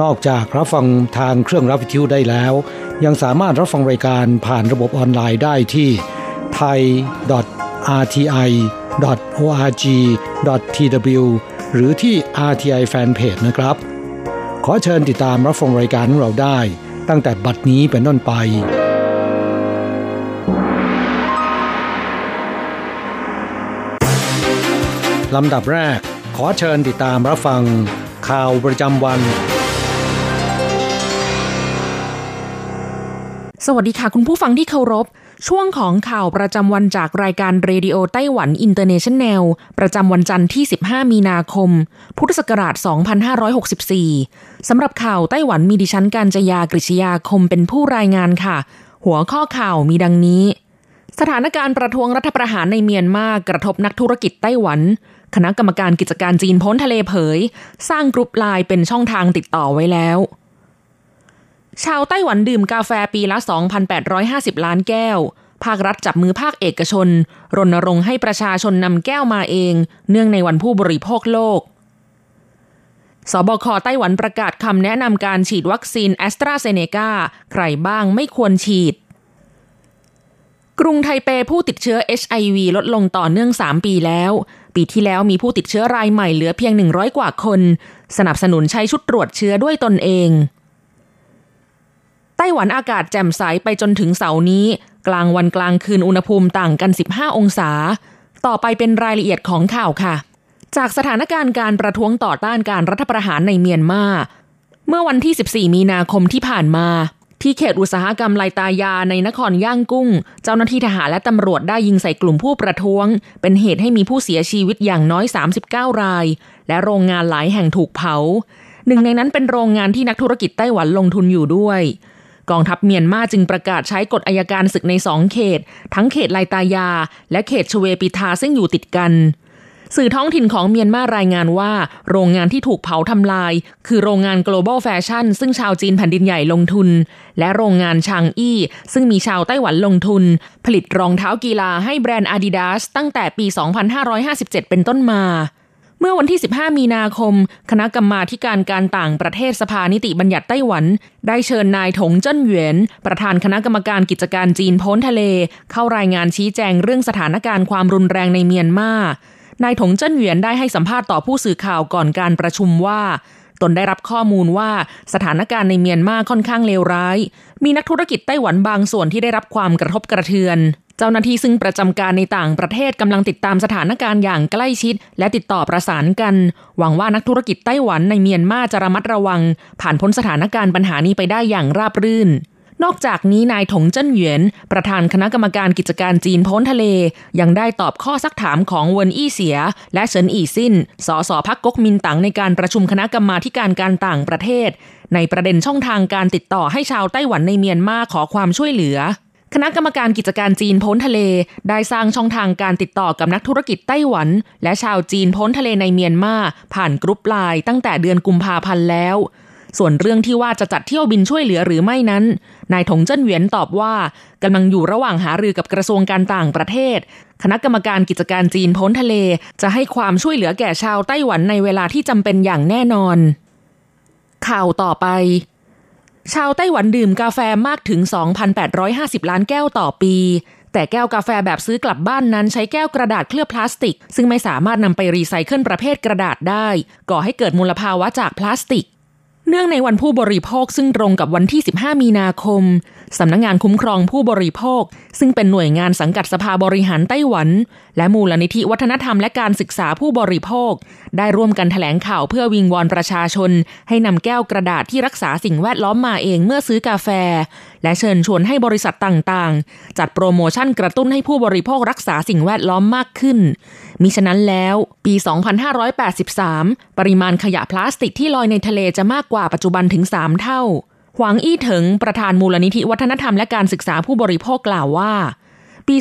นอกจากรับฟังทางเครื่องรับวิทยุได้แล้ว ยังสามารถรับฟังรายการผ่านระบบออนไลน์ได้ที่ thai.rti.org.tw หรือที่ RTI Fanpage นะครับ ขอเชิญติดตามรับฟังรายการของเราได้ ตั้งแต่บัดนี้เป็นต้นไปลำดับแรก ขอเชิญติดตามรับฟังข่าวประจำวัน สวัสดีค่ะ คุณผู้ฟังที่เคารพ ช่วงของข่าวประจำวันจากรายการ Radio Taiwan International ประจำวันจันทร์ที่ 15 มีนาคม พุทธศักราช 2564 สำหรับข่าวไต้หวันมีดิฉันการจยากริชยาคมเป็นผู้รายงานค่ะ หัวข้อข่าวมีดังนี้ สถานการณ์ประท้วงรัฐประหารในเมียนมากระทบนักธุรกิจไต้หวัน คณะกรรมการกิจการจีนโพ้นทะเลเผย สร้างกรุ๊ปไลน์เป็นช่องทางติดต่อไว้แล้ว ชาวไต้หวันดื่มกาแฟปีละ 2,850 ล้านแก้ว ภาครัฐจับมือภาคเอกชน รณรงค์ให้ประชาชนนำแก้วมาเอง เนื่องในวันผู้บริโภคโลก ศบคไต้หวันประกาศคำแนะนำการฉีดวัคซีนแอสตราเซเนกาใครบ้างไม่ควรฉีด กรุงไทเปผู้ติดเชื้อ HIV ลดลงต่อเนื่อง 3 ปีแล้ว ปีที่แล้วมีผู้ติดเชื้อรายใหม่เหลือเพียง 100 กว่าคน สนับสนุนใช้ชุดตรวจเชื้อด้วยตนเอง ต้หวันอากาศแจ่มใสไปจนถึงเสาร์นี้ กลางวันกลางคืนอุณหภูมิต่างกัน 15 องศา ต่อไปเป็นรายละเอียดของข่าวค่ะ จากสถานการณ์การประท้วงต่อต้านการรัฐประหารในเมียนมาเมื่อวันที่ 14 มีนาคมที่ผ่านมา ที่เขตอุตสาหกรรมไลตายาในนครย่างกุ้ง เจ้าหน้าที่ทหารและตำรวจได้ยิงใส่กลุ่มผู้ประท้วง เป็นเหตุให้มีผู้เสียชีวิตอย่างน้อย 39 ราย และโรงงานหลายแห่งถูกเผา หนึ่งในนั้นเป็นโรงงานที่นักธุรกิจไต้หวันลงทุนอยู่ด้วย กองทัพเมียนมาจึงประกาศใช้กฎอายการศึกในสองเขต ทั้งเขตไลตายา และเขตชเวปิทาซึ่งอยู่ติดกัน สื่อท้องถิ่นของเมียนมารายงานว่า โรงงานที่ถูกเผาทำลาย คือโรงงาน global fashion ซึ่งชาวจีนแผ่นดินใหญ่ลงทุน และโรงงานชางอี้ ซึ่งมีชาวไต้หวันลงทุน ผลิตรองเท้ากีฬาให้แบรนด์ Adidas ตั้งแต่ปี 2557 เป็นต้นมา มื่อวันที่ 15 มีนาคม คณะกรรมาธิการการต่างประเทศสภานิติบัญญัติไต้หวัน ได้เชิญนายถงเจิ้นเหวียน ประธานคณะกรรมการกิจการจีนพ้นทะเล เข้ารายงานชี้แจงเรื่องสถานการณ์ความรุนแรงในเมียนมานายถงเจิ้นเหวียนได้ให้สัมภาษณ์ต่อผู้สื่อข่าวก่อนการประชุมว่า ตนได้รับข้อมูลว่าสถานการณ์ในเมียนมาค่อนข้างเลวร้าย มีนักธุรกิจไต้หวันบางส่วนที่ได้รับความกระทบกระเทือน เจ้าหน้าที่ซึ่งประจำการในต่างประเทศกำลังติดตามสถานการณ์อย่างใกล้ชิด และติดต่อประสานกัน หวังว่านักธุรกิจไต้หวันในเมียนมาจะระมัดระวัง ผ่านพ้นสถานการณ์ปัญหานี้ไปได้อย่างราบรื่น นอกจากนี้นายถงเจิ้นเหวียน ประธานคณะกรรมการกิจการจีนโพ้นทะเล ยังได้ตอบข้อซักถามของเวินอี้เสีย และเฉินอี่ซินสส.พรรคก๊กมินตั๋งในการประชุมคณะกรรมาธิการการต่างประเทศ ในประเด็นช่องทางการติดต่อให้ชาวไต้หวันในเมียนมาขอความช่วยเหลือ คณะกรรมการกิจการจีนโพ้นทะเล ได้สร้างช่องทางการติดต่อกับนักธุรกิจไต้หวัน และชาวจีนโพ้นทะเลในเมียนมาผ่านกรุ๊ปไลน์ตั้งแต่เดือนกุมภาพันธ์แล้ว ส่วนเรื่องที่ว่าจะจัดเที่ยวบินช่วยเหลือหรือไม่นั้น นายถงเจิ้นเหวียนตอบว่ากำลังอยู่ระหว่างหารือกับกระทรวงการต่างประเทศ คณะกรรมการกิจการจีนพ้นทะเล จะให้ความช่วยเหลือแก่ชาวไต้หวันในเวลาที่จำเป็นอย่างแน่นอน ข่าวต่อไป ชาวไต้หวันดื่มกาแฟมากถึง 2,850 ล้านแก้วต่อปี แต่แก้วกาแฟแบบซื้อกลับบ้านนั้นใช้แก้วกระดาษเคลือบพลาสติก ซึ่งไม่สามารถนำไปรีไซเคิลประเภทกระดาษได้ ก่อให้เกิดมลภาวะจากพลาสติก เนื่องในวันผู้บริโภคซึ่งตรงกับวันที่ 15 มีนาคม สำนักงงานคุ้มครองผู้บริโภค ซึ่งเป็นหน่วยงานสังกัดสภาบริหารไต้หวัน และมูลนิธิวัฒนธรรมและการศึกษาผู้บริโภค ได้ร่วมกันแถลงข่าวเพื่อวิงวอนประชาชน ให้นำแก้วกระดาษที่รักษาสิ่งแวดล้อมมาเองเมื่อซื้อกาแฟ และเชิญชวนให้บริษัทต่างๆ จัดโปรโมชั่นกระตุ้นให้ผู้บริโภครักษาสิ่งแวดล้อมมากขึ้น มิฉะนั้นแล้วปี 2583 ปริมาณขยะพลาสติกที่ลอยในทะเลจะมากกว่าปัจจุบันถึง 3 เท่า หวังอี้เถิงประธานมูลนิธิวัฒนธรรมและการศึกษาผู้บริโภคกล่าวว่า ปี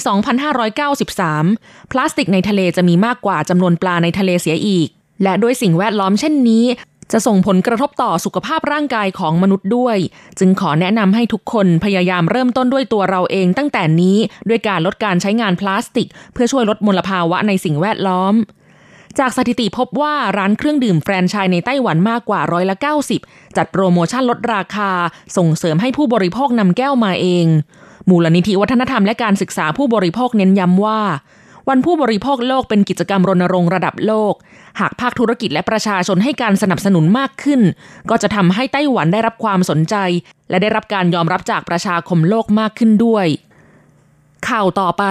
2593 พลาสติกในทะเลจะมีมากกว่าจำนวนปลาในทะเลเสียอีก และด้วยสิ่งแวดล้อมเช่นนี้ จะส่งผลกระทบต่อสุขภาพร่างกายของมนุษย์ด้วย จึงขอแนะนำให้ทุกคนพยายามเริ่มต้นด้วยตัวเราเองตั้งแต่นี้ด้วยการลดการใช้งานพลาสติก เพื่อช่วยลดมลภาวะในสิ่งแวดล้อม จากสถิติพบว่าร้านเครื่องดื่มแฟรนไชส์ในไต้หวันมากกว่าร้อยละ90 จัดโปรโมชั่นลดราคา ส่งเสริมให้ผู้บริโภคนำแก้วมาเอง มูลนิธิวัฒนธรรมและการศึกษาผู้บริโภคเน้นย้ำว่า วันผู้บริโภคโลกเป็นกิจกรรมรณรงค์ระดับโลก หากภาคธุรกิจและประชาชนให้การสนับสนุนมากขึ้น ก็จะทำให้ไต้หวันได้รับความสนใจ และได้รับการยอมรับจากประชาคมโลกมากขึ้นด้วย ข่าวต่อไป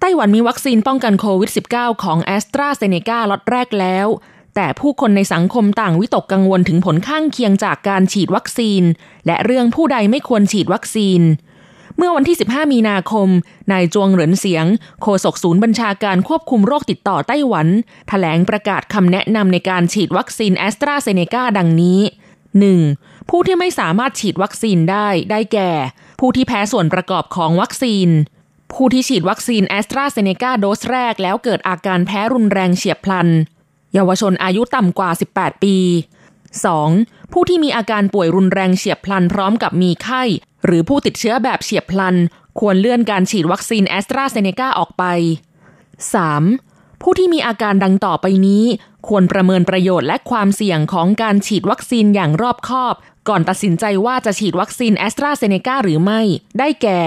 ไต้หวันมีวัคซีนป้องกันโควิด -19 ของแอสตราเซเนกาล็อตแรกแล้ว แต่ผู้คนในสังคมต่างวิตกกังวลถึงผลข้างเคียงจากการฉีดวัคซีน และเรื่องผู้ใดไม่ควรฉีดวัคซีน เมื่อวันที่ 15 มีนาคม นายจวงเหรินเสียง โฆษกศูนย์บัญชาการควบคุมโรคติดต่อไต้หวันแถลงประกาศคำแนะนำในการฉีดวัคซีนแอสตราเซเนกาดังนี้ 1. ผู้ที่ไม่สามารถฉีดวัคซีนได้ได้แก่ ผู้ที่แพ้ส่วนประกอบของวัคซีน ผู้ที่ฉีดวัคซีนแอสตราเซเนกาโดสแรกแล้วเกิดอาการแพ้รุนแรงเฉียบพลัน เยาวชนอายุต่ำกว่า 18 ปี 2. ผู้ที่มีอาการป่วยรุนแรงเฉียบพลันพร้อมกับมีไข้ หรือผู้ติดเชื้อแบบเฉียบพลัน ควรเลื่อนการฉีดวัคซีนแอสตราเซเนกาออกไป 3. ผู้ที่มีอาการดังต่อไปนี้ ควรประเมินประโยชน์และความเสี่ยงของการฉีดวัคซีนอย่างรอบคอบ ก่อนตัดสินใจว่าจะฉีดวัคซีนแอสตราเซเนกาหรือไม่ ได้แก่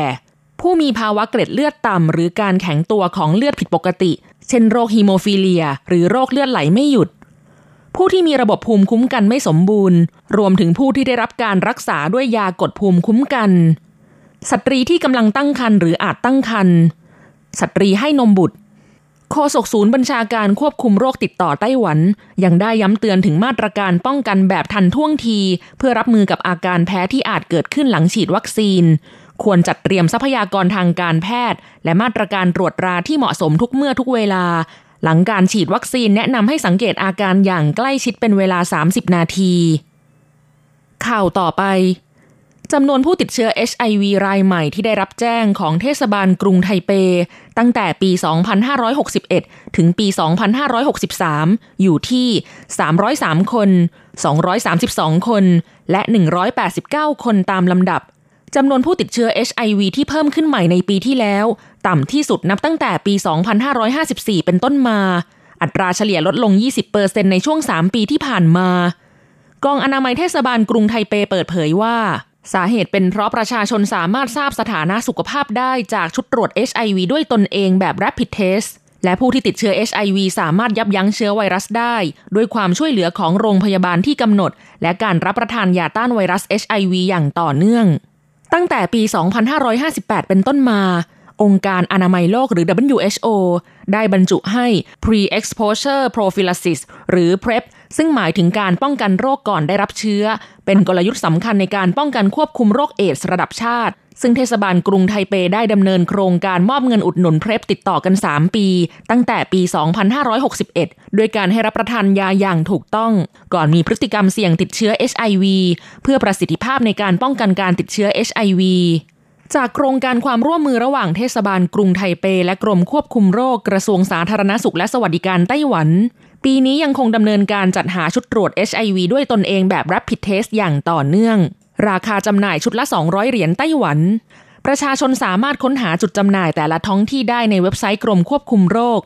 ผู้มีภาวะเกล็ดเลือดต่ำ หรือการแข็งตัวของเลือดผิดปกติ เช่นโรคฮีโมฟิเลีย หรือโรคเลือดไหลไม่หยุด ผู้ที่มีระบบภูมิคุ้มกันไม่สมบูรณ์ รวมถึงผู้ที่ได้รับการรักษาด้วยยากดภูมิคุ้มกัน สตรีที่กำลังตั้งครรภ์หรืออาจตั้งครรภ์สตรีให้นมบุตรโฆษกศูนย์บัญชาการควบคุมโรคติดต่อไต้หวัน ยังได้ย้ำเตือนถึงมาตรการป้องกันแบบทันท่วงที เพื่อรับมือกับอาการแพ้ที่อาจเกิดขึ้นหลังฉีดวัคซีน ควรจัดเตรียมทรัพยากรทางการแพทย์ และมาตรการตรวจราที่เหมาะสมทุกเมื่อทุกเวลา หลังการฉีดวัคซีนแนะนำให้สังเกตอาการอย่างใกล้ชิดเป็นเวลา 30 นาที ข่าวต่อไปจำนวนผู้ติดเชื้อ HIV รายใหม่ที่ได้รับแจ้งของเทศบาลกรุงไทเป ตั้งแต่ปี 2561 ถึงปี 2563 อยู่ที่ 303 คน 232 คน และ 189 คนตามลำดับ จำนวนผู้ติดเชื้อ HIV ที่เพิ่มขึ้นใหม่ในปีที่แล้ว ต่ำที่สุดนับตั้งแต่ปี 2554 เป็นต้นมา อัตราเฉลี่ยลดลง 20%ในช่วง 3 ปีที่ผ่านมา กองอนามัยเทศบาลกรุงไทเปเปิดเผยว่า สาเหตุเป็นเพราะประชาชนสามารถทราบสถานะสุขภาพได้จากชุดตรวจ HIV ด้วยตนเองแบบ Rapid Test และผู้ที่ติดเชื้อ HIV สามารถยับยั้งเชื้อไวรัสได้ ด้วยความช่วยเหลือของโรงพยาบาลที่กำหนด และการรับประทานยาต้านไวรัส HIV อย่างต่อเนื่อง ตั้งแต่ปี 2558 เป็นต้นมา องค์การอนามัยโลกหรือ WHO ได้บรรจุให้ pre-exposure prophylaxis หรือ PrEP ซึ่งหมายถึงการป้องกันโรคก่อนได้รับเชื้อ เป็นกลยุทธ์สำคัญในการป้องกันควบคุมโรคเอดส์ระดับชาติ ซึ่งเทศบาลกรุงไทเปได้ดำเนินโครงการมอบเงินอุดหนุนเพรพติดต่อกัน 3 ปี ตั้งแต่ปี 2561 ด้วยการให้รับประทานยาอย่างถูกต้อง ก่อนมีพฤติกรรมเสี่ยงติดเชื้อ HIV เพื่อประสิทธิภาพในการป้องกันการติดเชื้อ HIV จากโครงการความร่วมมือระหว่างเทศบาลกรุงไทเป และกรมควบคุมโรคกระทรวงสาธารณสุขและสวัสดิการไต้หวัน ปีนี้ยังคงดำเนินการจัดหาชุดตรวจ HIV ด้วยตนเองแบบ Rapid Test อย่างต่อเนื่อง ราคาจำหน่ายชุดละ 200 เหรียญไต้หวัน ประชาชนสามารถค้นหาจุดจำหน่ายแต่ละท้องที่ได้ในเว็บไซต์กรมควบคุมโรค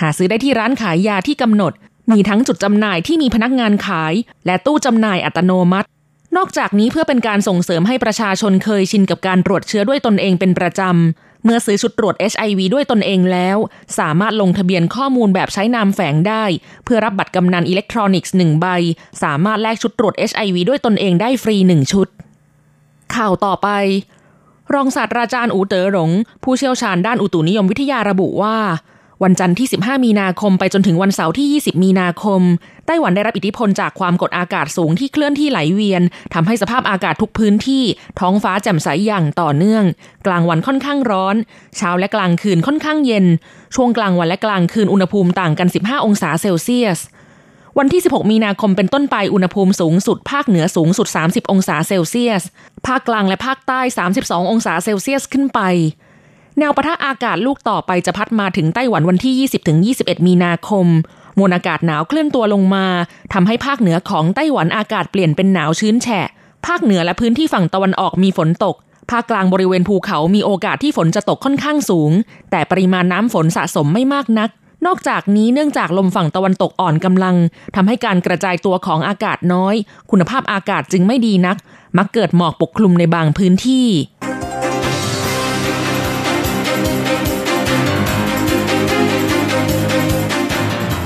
หาซื้อได้ที่ร้านขายยาที่กำหนด มีทั้งจุดจำหน่ายที่มีพนักงานขาย และตู้จำหน่ายอัตโนมัติ นอกจากนี้เพื่อเป็นการส่งเสริมให้ประชาชนเคยชินกับการตรวจเชื้อด้วยตนเองเป็นประจำ เมื่อซื้อชุดตรวจ HIV ด้วยตนเองแล้ว สามารถลงทะเบียนข้อมูลแบบใช้นามแฝงได้ เพื่อรับบัตรกำนัลอิเล็กทรอนิกส์หนึ่งใบ สามารถแลกชุดตรวจ HIV ด้วยตนเองได้ฟรีหนึ่งชุด ข่าวต่อไป รองศาสตราจารย์อูเต๋อหลงผู้เชี่ยวชาญด้านอุตุนิยมวิทยาระบุว่า วันจันทร์ที่ 15 มีนาคมไปจนถึงวันเสาร์ที่ 20 มีนาคม ไต้หวันได้รับอิทธิพลจากความกดอากาศสูงที่เคลื่อนที่ไหลเวียนทำให้สภาพอากาศทุกพื้นที่ ท้องฟ้าแจ่มใสอย่างต่อเนื่อง กลางวันค่อนข้างร้อน เช้าและกลางคืนค่อนข้างเย็น ช่วงกลางวันและกลางคืนอุณหภูมิต่างกัน 15 องศาเซลเซียสวันที่ 16 มีนาคมเป็นต้นไป อุณหภูมิสูงสุด ภาคเหนือสูงสุด 30 องศาเซลเซียส ภาคกลางและภาคใต้ 32 องศาเซลเซียสขึ้นไป แนวปะทะอากาศลูกต่อไปจะพัดมาถึงไต้หวันวันที่ 20-21 มีนาคม มวลอากาศหนาวเคลื่อนตัวลงมาทำให้ภาคเหนือของไต้หวันอากาศเปลี่ยนเป็นหนาวชื้นแฉะ ภาคเหนือและพื้นที่ฝั่งตะวันออกมีฝนตก ภาคกลางบริเวณภูเขามีโอกาสที่ฝนจะตกค่อนข้างสูง แต่ปริมาณน้ำฝนสะสมไม่มากนัก นอกจากนี้เนื่องจากลมฝั่งตะวันตกอ่อนกำลังทำให้การกระจายตัวของอากาศน้อย คุณภาพอากาศจึงไม่ดีนัก มักเกิดหมอกปกคลุมในบางพื้นที่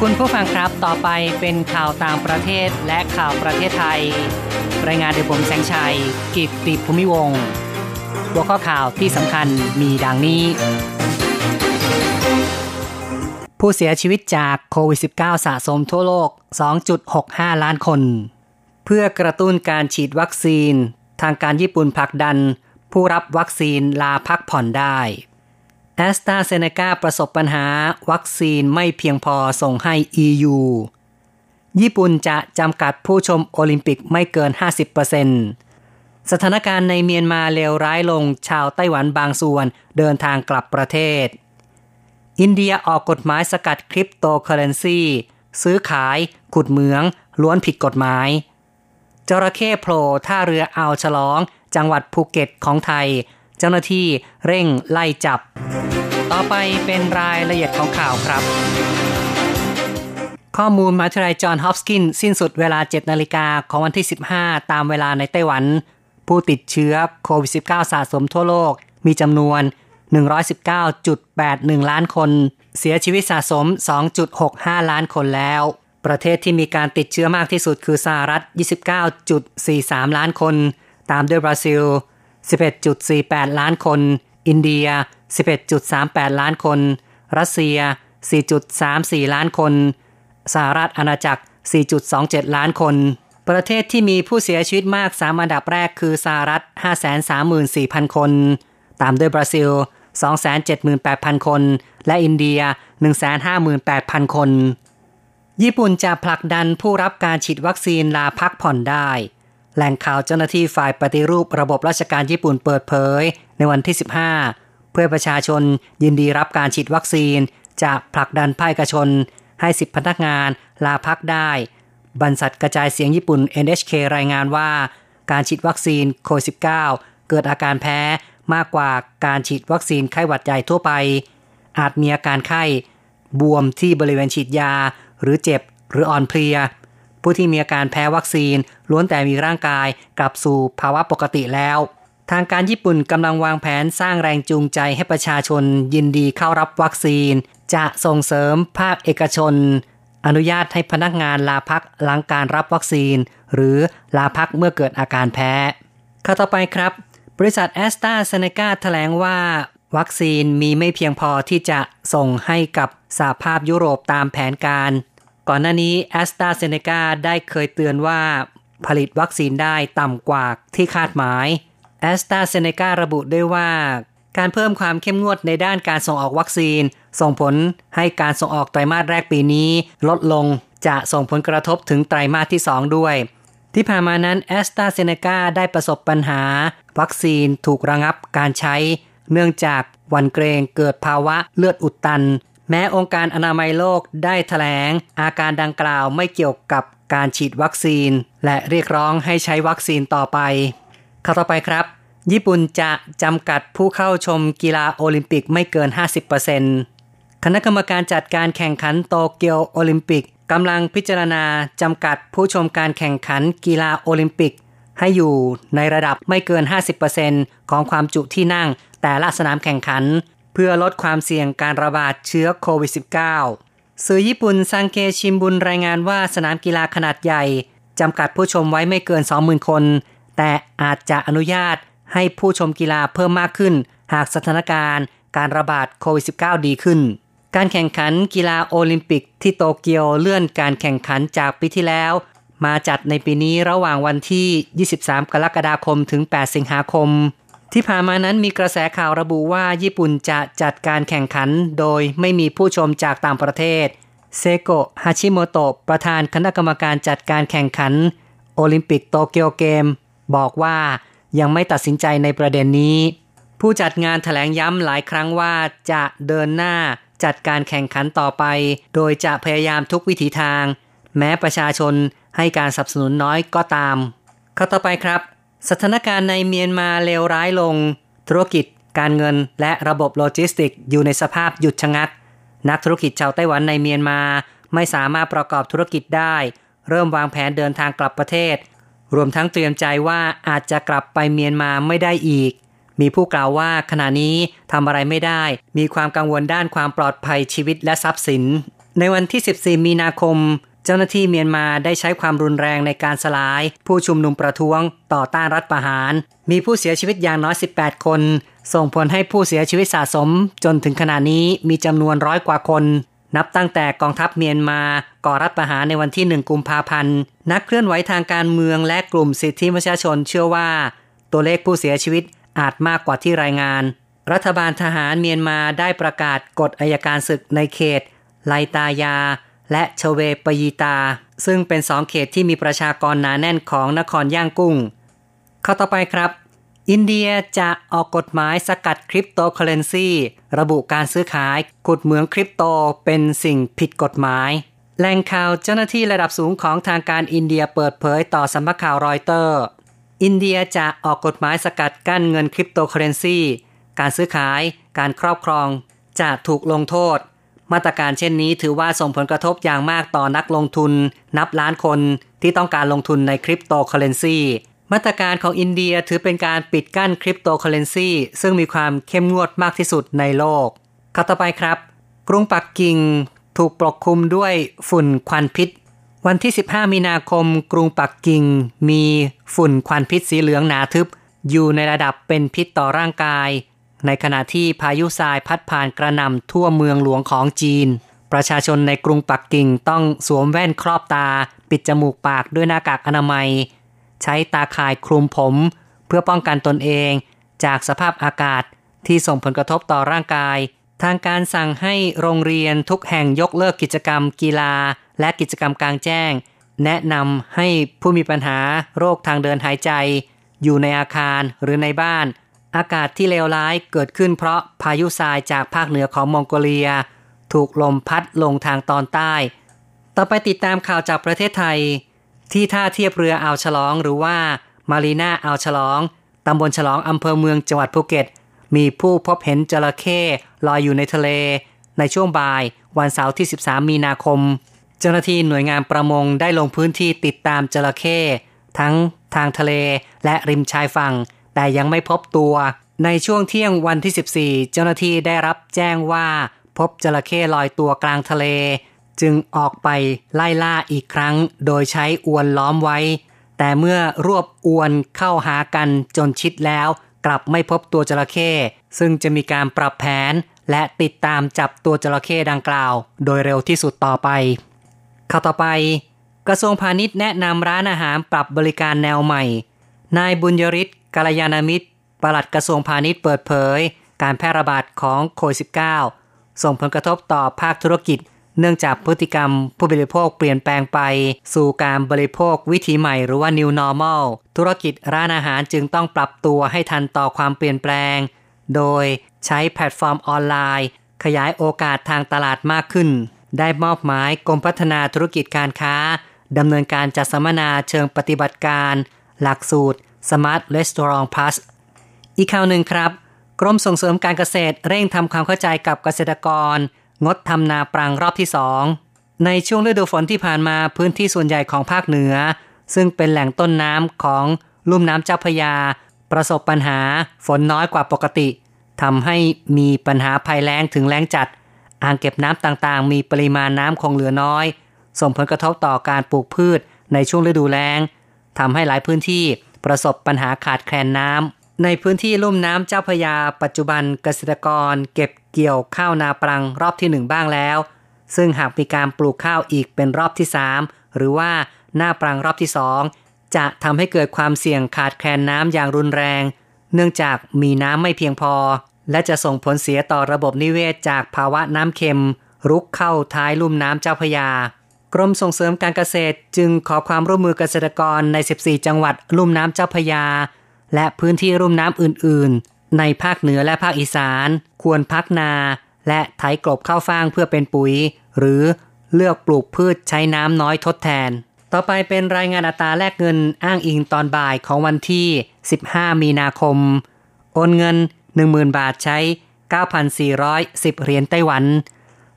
คุณผู้ฟังครับต่อไปเป็นข่าวต่างประเทศและข่าวประเทศไทย รายงานโดยผมแสงชัย กิตติภูมิวงหัวข้อข่าวที่สำคัญมีดังนี้ ผู้เสียชีวิตจากโควิด -19 สะสมทั่วโลก 2.65 ล้านคน เพื่อกระตุ้นการฉีดวัคซีน ทางการญี่ปุ่นผลักดัน ผู้รับวัคซีนลาพักผ่อนได้ แอสตราเซเนกาประสบปัญหาวัคซีนไม่เพียงพอส่งให้ EU ญี่ปุ่นจะจำกัดผู้ชมโอลิมปิกไม่เกิน 50%สถานการณ์ในเมียนมาเลวร้ายลงชาวไต้หวันบางส่วนเดินทางกลับประเทศ อินเดียออกกฎหมายสกัดคริปโตเคอเรนซีซื้อขาย ขุดเหมือง ล้วนผิดกฎหมาย จระเข้โผล่ท่าเรืออ่าวฉลอง จังหวัดภูเก็ตของไทย เจ้าหน้าที่เร่งไล่จับ ต่อไปเป็นรายละเอียดของข่าวครับ ข้อมูลมาทยายจอห์นฮอปกินสิ้นสุดเวลา 7 นาฬิกาของวันที่ 15 ตามเวลาในไต้หวัน ผู้ติดเชื้อโควิด -19 สะสมทั่วโลกมีจำนวน 119.81 ล้านคน เสียชีวิตสะสม 2.65 ล้านคนแล้ว ประเทศที่มีการติดเชื้อมากที่สุดคือสหรัฐ 29.43 ล้านคน ตามด้วยบราซิล 11.48 ล้านคน อินเดีย 11.38 ล้านคน รัสเซีย 4.34 ล้านคน สหรัฐอาณาจักร 4.27 ล้านคน ประเทศที่มีผู้เสียชีวิตมากสามอันดับแรกคือสหรัฐ 534,000 คน ตามด้วยบราซิล 278,000 คน และอินเดีย 158,000 คน ญี่ปุ่นจะผลักดันผู้รับการฉีดวัคซีนลาพักผ่อนได้ แหล่งข่าวเจ้าหน้าที่ฝ่ายปฏิรูประบบราชการญี่ปุ่นเปิดเผย ในวันที่ 15 เพื่อประชาชนยินดีรับการฉีดวัคซีน จะผลักดันภาคเอกชน ให้สิบพนักงานลาพักได้ บรรษัทกระจายเสียงญี่ปุ่น NHK รายงานว่า การฉีดวัคซีนโควิด -19 เกิดอาการแพ้มากกว่าการฉีดวัคซีนไข้หวัดใหญ่ทั่วไป อาจมีอาการไข้ บวมที่บริเวณฉีดยา หรือเจ็บหรืออ่อนเพลีย ผู้ที่มีอาการแพ้วัคซีน ล้วนแต่มีร่างกายกลับสู่ภาวะปกติแล้ว ทางการญี่ปุ่นกำลังวางแผนสร้างแรงจูงใจให้ประชาชนยินดีเข้ารับวัคซีน จะส่งเสริมภาคเอกชน อนุญาตให้พนักงานลาพักหลังการรับวัคซีน หรือลาพักเมื่อเกิดอาการแพ้ข้าต่อไปครับ บริษัทแอสตราเซเนกาแถลงว่าวัคซีนมีไม่เพียงพอที่จะส่งให้กับสหภาพยุโรปตามแผนการ ก่อนหน้านี้แอสตราเซเนกาได้เคยเตือนว่าผลิตวัคซีนได้ต่ำกว่าที่คาดหมายแอสตราเซเนการะบุด้วยว่า การเพิ่มความเข้มงวดในด้านการส่งออกวัคซีน ส่งผลให้การส่งออกไตรมาสแรกปีนี้ ลดลงจะส่งผลกระทบถึงไตรมาสที่ 2 ด้วย ที่ผ่านมานั้นแอสตราเซเนกาได้ประสบปัญหา วัคซีนถูกระงับการใช้ เนื่องจากวันเกรงเกิดภาวะเลือดอุดตัน แม้องค์การอนามัยโลกได้ถแถลง อาการดังกล่าวไม่เกี่ยวกับการฉีดวัคซีน และเรียกร้องให้ใช้วัคซีนต่อไปข้าต่อไปครับ ญี่ปุ่นจะจำกัดผู้เข้าชมกีฬาโอลิมปิกไม่เกิน 50%คณะกรรมการจัดการแข่งขันโตเกียวโอลิมปิกกำลังพิจารณาจำกัดผู้ชมการแข่งขันกีฬาโอลิมปิก ให้อยู่ในระดับไม่เกิน 50%ของความจุที่นั่งแต่ละสนามแข่งขัน เพื่อลดความเสี่ยงการระบาดเชื้อโควิด -19 สื่อญี่ปุ่นซังเกชิมบุนรายงานว่าสนามกีฬาขนาดใหญ่จำกัดผู้ชมไว้ไม่เกิน 20,000 คน แต่อาจจะอนุญาตให้ผู้ชมกีฬาเพิ่มมากขึ้น หากสถานการณ์การระบาดโควิด -19 ดีขึ้น การแข่งขันกีฬาโอลิมปิกที่โตเกียวเลื่อนการแข่งขันจากปีที่แล้ว มาจัดในปีนี้ระหว่างวันที่ 23 กรกฎาคมถึง 8 สิงหาคม ที่ผ่านมานั้นมีกระแสข่าวระบุว่าญี่ปุ่นจะจัดการแข่งขันโดยไม่มีผู้ชมจากต่างประเทศ เซโกะฮาชิโมโตะประธานคณะกรรมการจัดการแข่งขัน โอลิมปิกโตเกียวเกม บอกว่ายังไม่ตัดสินใจในประเด็นนี้ ผู้จัดงานถแถลงย้ำหลายครั้งว่าจะเดินหน้าจัดการแข่งขันต่อไป โดยจะพยายามทุกวิถีทาง แม้ประชาชนให้การสนับสนุนน้อยก็ตามข้อต่อไปครับ สถานการณ์ในเมียนมาเลวร้ายลง ธุรกิจ การเงิน และระบบโลจิสติก อยู่ในสภาพหยุดชะงัก นักธุรกิจชาวไต้หวันในเมียนมา ไม่สามารถประกอบธุรกิจได้ เริ่มวางแผนเดินทางกลับประเทศ รวมทั้งเตรียมใจว่าอาจจะกลับไปเมียนมาไม่ได้อีก มีผู้กล่าวว่าขณะนี้ทำอะไรไม่ได้ มีความกังวลด้านความปลอดภัยชีวิตและทรัพย์สิน ในวันที่ 14 มีนาคม เจ้าหน้าที่เมียนมาได้ใช้ความรุนแรงในการสลาย ผู้ชุมนุมประท้วง ต่อต้านรัฐประหาร มีผู้เสียชีวิตอย่างน้อย 18 คน ส่งผลให้ผู้เสียชีวิตสะสม จนถึงขณะนี้มีจำนวนร้อยกว่าคน นับตั้งแต่กองทัพเมียนมาก่อรัฐประหารในวันที่ 1 กุมภาพันธ์ นักเคลื่อนไหวทางการเมืองและกลุ่มสิทธิมนุษยชนเชื่อว่า ตัวเลขผู้เสียชีวิตอาจมากกว่าที่รายงาน รัฐบาลทหารเมียนมาได้ประกาศกฎอายการศึกในเขต ไลตายา และชเวปยีตา ซึ่งเป็นสองเขตที่มีประชากรหนาแน่นของนครย่างกุ้งเข้าต่อไปครับ อินเดียจะออกกฎหมายสกัดคริปโตเคอเรนซีระบุการซื้อขายขุดเหมืองคริปโตเป็นสิ่งผิดกฎหมายแหล่งข่าวเจ้าหน้าที่ระดับสูงของทางการอินเดียเปิดเผยต่อสำนักข่าวรอยเตอร์ อินเดียจะออกกฎหมายสกัดกั้นเงินคริปโตเคอเรนซีการซื้อขาย การครอบครอง จะถูกลงโทษ มาตรการเช่นนี้ถือว่าส่งผลกระทบอย่างมากต่อนักลงทุน นับล้านคนที่ต้องการลงทุนในคริปโตเคอเรนซีมาตรการของอินเดียถือเป็นการปิดกั้นคริปโตเคอเรนซีซึ่งมีความเข้มงวดมากที่สุดในโลกข้อต่อไปครับ กรุงปักกิ่งถูกปกคลุมด้วยฝุ่นควันพิษ วันที่ 15 มีนาคม กรุงปักกิ่ง มีฝุ่นควันพิษสีเหลืองหนาทึบ อยู่ในระดับเป็นพิษต่อร่างกาย ในขณะที่พายุทรายพัดผ่านกระหน่ำทั่วเมืองหลวงของจีน ประชาชนในกรุงปักกิ่งต้องสวมแว่นครอบตา ปิดจมูกปากด้วยหน้ากากอนามัย ใช้ตาข่ายคลุมผม เพื่อป้องกันตนเอง จากสภาพอากาศที่ส่งผลกระทบต่อร่างกาย ทางการสั่งให้โรงเรียนทุกแห่งยกเลิกกิจกรรมกีฬา และกิจกรรมกลางแจ้ง แนะนำให้ผู้มีปัญหาโรคทางเดินหายใจ อยู่ในอาคารหรือในบ้าน อากาศที่เลวร้ายเกิดขึ้นเพราะพายุทรายจากภาคเหนือของมองโกเลีย ถูกลมพัดลงทางตอนใต้ ต่อไปติดตามข่าวจากประเทศไทย ที่ท่าเทียบเรืออ่าวฉลองหรือว่ามารีนาอ่าวฉลอง ตำบลฉลองอำเภอเมืองจังหวัดภูเก็ต มีผู้พบเห็นจระเข้ลอยอยู่ในทะเล ในช่วงบ่ายวันเสาร์ที่ 13 มีนาคม เจ้าหน้าที่หน่วยงานประมงได้ลงพื้นที่ติดตามจระเข้ทั้งทางทะเลและริมชายฝั่ง แต่ยังไม่พบตัว ในช่วงเที่ยงวันที่ 14 เจ้าหน้าที่ได้รับแจ้งว่าพบจระเข้ลอยตัวกลางทะเล จึงออกไปไล่ล่าอีกครั้ง โดยใช้อวนล้อมไว้ แต่เมื่อรวบอวนเข้าหากันจนชิดแล้ว กลับไม่พบตัวจระเข้ซึ่งจะมีการปรับแผนและติดตามจับตัวจระเข้ดังกล่าว โดยเร็วที่สุดต่อไปข่าวต่อไป กระทรวงพาณิชย์แนะนำร้านอาหารปรับบริการแนวใหม่ นายบุญยริศ กาลยานามิตรปลัดกระทรวงพาณิชย์เปิดเผย การแพร่ระบาดของโควิด -19 ส่งผลกระทบต่อภาคธุรกิจ เนื่องจากพฤติกรรมผู้บริโภคเปลี่ยนแปลงไป สู่การบริโภควิถีใหม่หรือว่า new normal ธุรกิจร้านอาหารจึงต้องปรับตัวให้ทันต่อความเปลี่ยนแปลง โดยใช้แพลตฟอร์มออนไลน์ ขยายโอกาสทางตลาดมากขึ้น ได้มอบหมายกรมพัฒนาธุรกิจการค้าดำเนินการจัดสัมมนาเชิงปฏิบัติการ หลักสูตร Smart Restaurant Plus อีกข่าวหนึ่งครับ กรมส่งเสริมการเกษตรเร่งทำความเข้าใจกับเกษตรกร งดทำนาปรังรอบที่สองในช่วงฤดูฝนที่ผ่านมาพื้นที่ส่วนใหญ่ของภาคเหนือ ซึ่งเป็นแหล่งต้นน้ำของลุ่มน้ำเจ้าพยา ประสบปัญหาฝนน้อยกว่าปกติทำให้มีปัญหาภัยแล้งถึงแล้งจัด อ่างเก็บน้ำต่างๆ มีปริมาณน้ำคงเหลือน้อย ส่งผลกระทบต่อการปลูกพืชในช่วงฤดูแล้งทำให้หลายพื้นที่ ประสบปัญหาขาดแคลนน้ำในพื้นที่ลุ่มน้ำเจ้าพยา ปัจจุบันเกษตรกร เก็บเกี่ยวข้าวนาปรังรอบที่หนึ่งบ้างแล้ว ซึ่งหากมีการปลูกข้าวอีกเป็นรอบที่สามหรือว่าหน้าปรังรอบที่สองจะทำให้เกิดความเสี่ยงขาดแคลนน้ำอย่างรุนแรง เนื่องจากมีน้ำไม่เพียงพอ และจะส่งผลเสียต่อระบบนิเวศจากภาวะน้ำเค็ม รุกเข้าท้ายลุ่มน้ำเจ้าพยา กรมส่งเสริมการเกษตรจึงขอความร่วมมือเกษตรกรใน 14 จังหวัดลุ่มน้ำเจ้าพยา และพื้นที่ลุ่มน้ำอื่น ๆ ในภาคเหนือและภาคอีสาน ควรพักนา และไถกลบข้าวฟ่างเพื่อเป็นปุ๋ย หรือเลือกปลูกพืชใช้น้ำน้อยทดแทน ต่อไปเป็นรายงานอัตราแลกเงินอ้างอิงตอนบ่ายของวันที่ 15 มีนาคม โอนเงิน 10,000 บาทใช้ 9,410 เหรียญไต้หวัน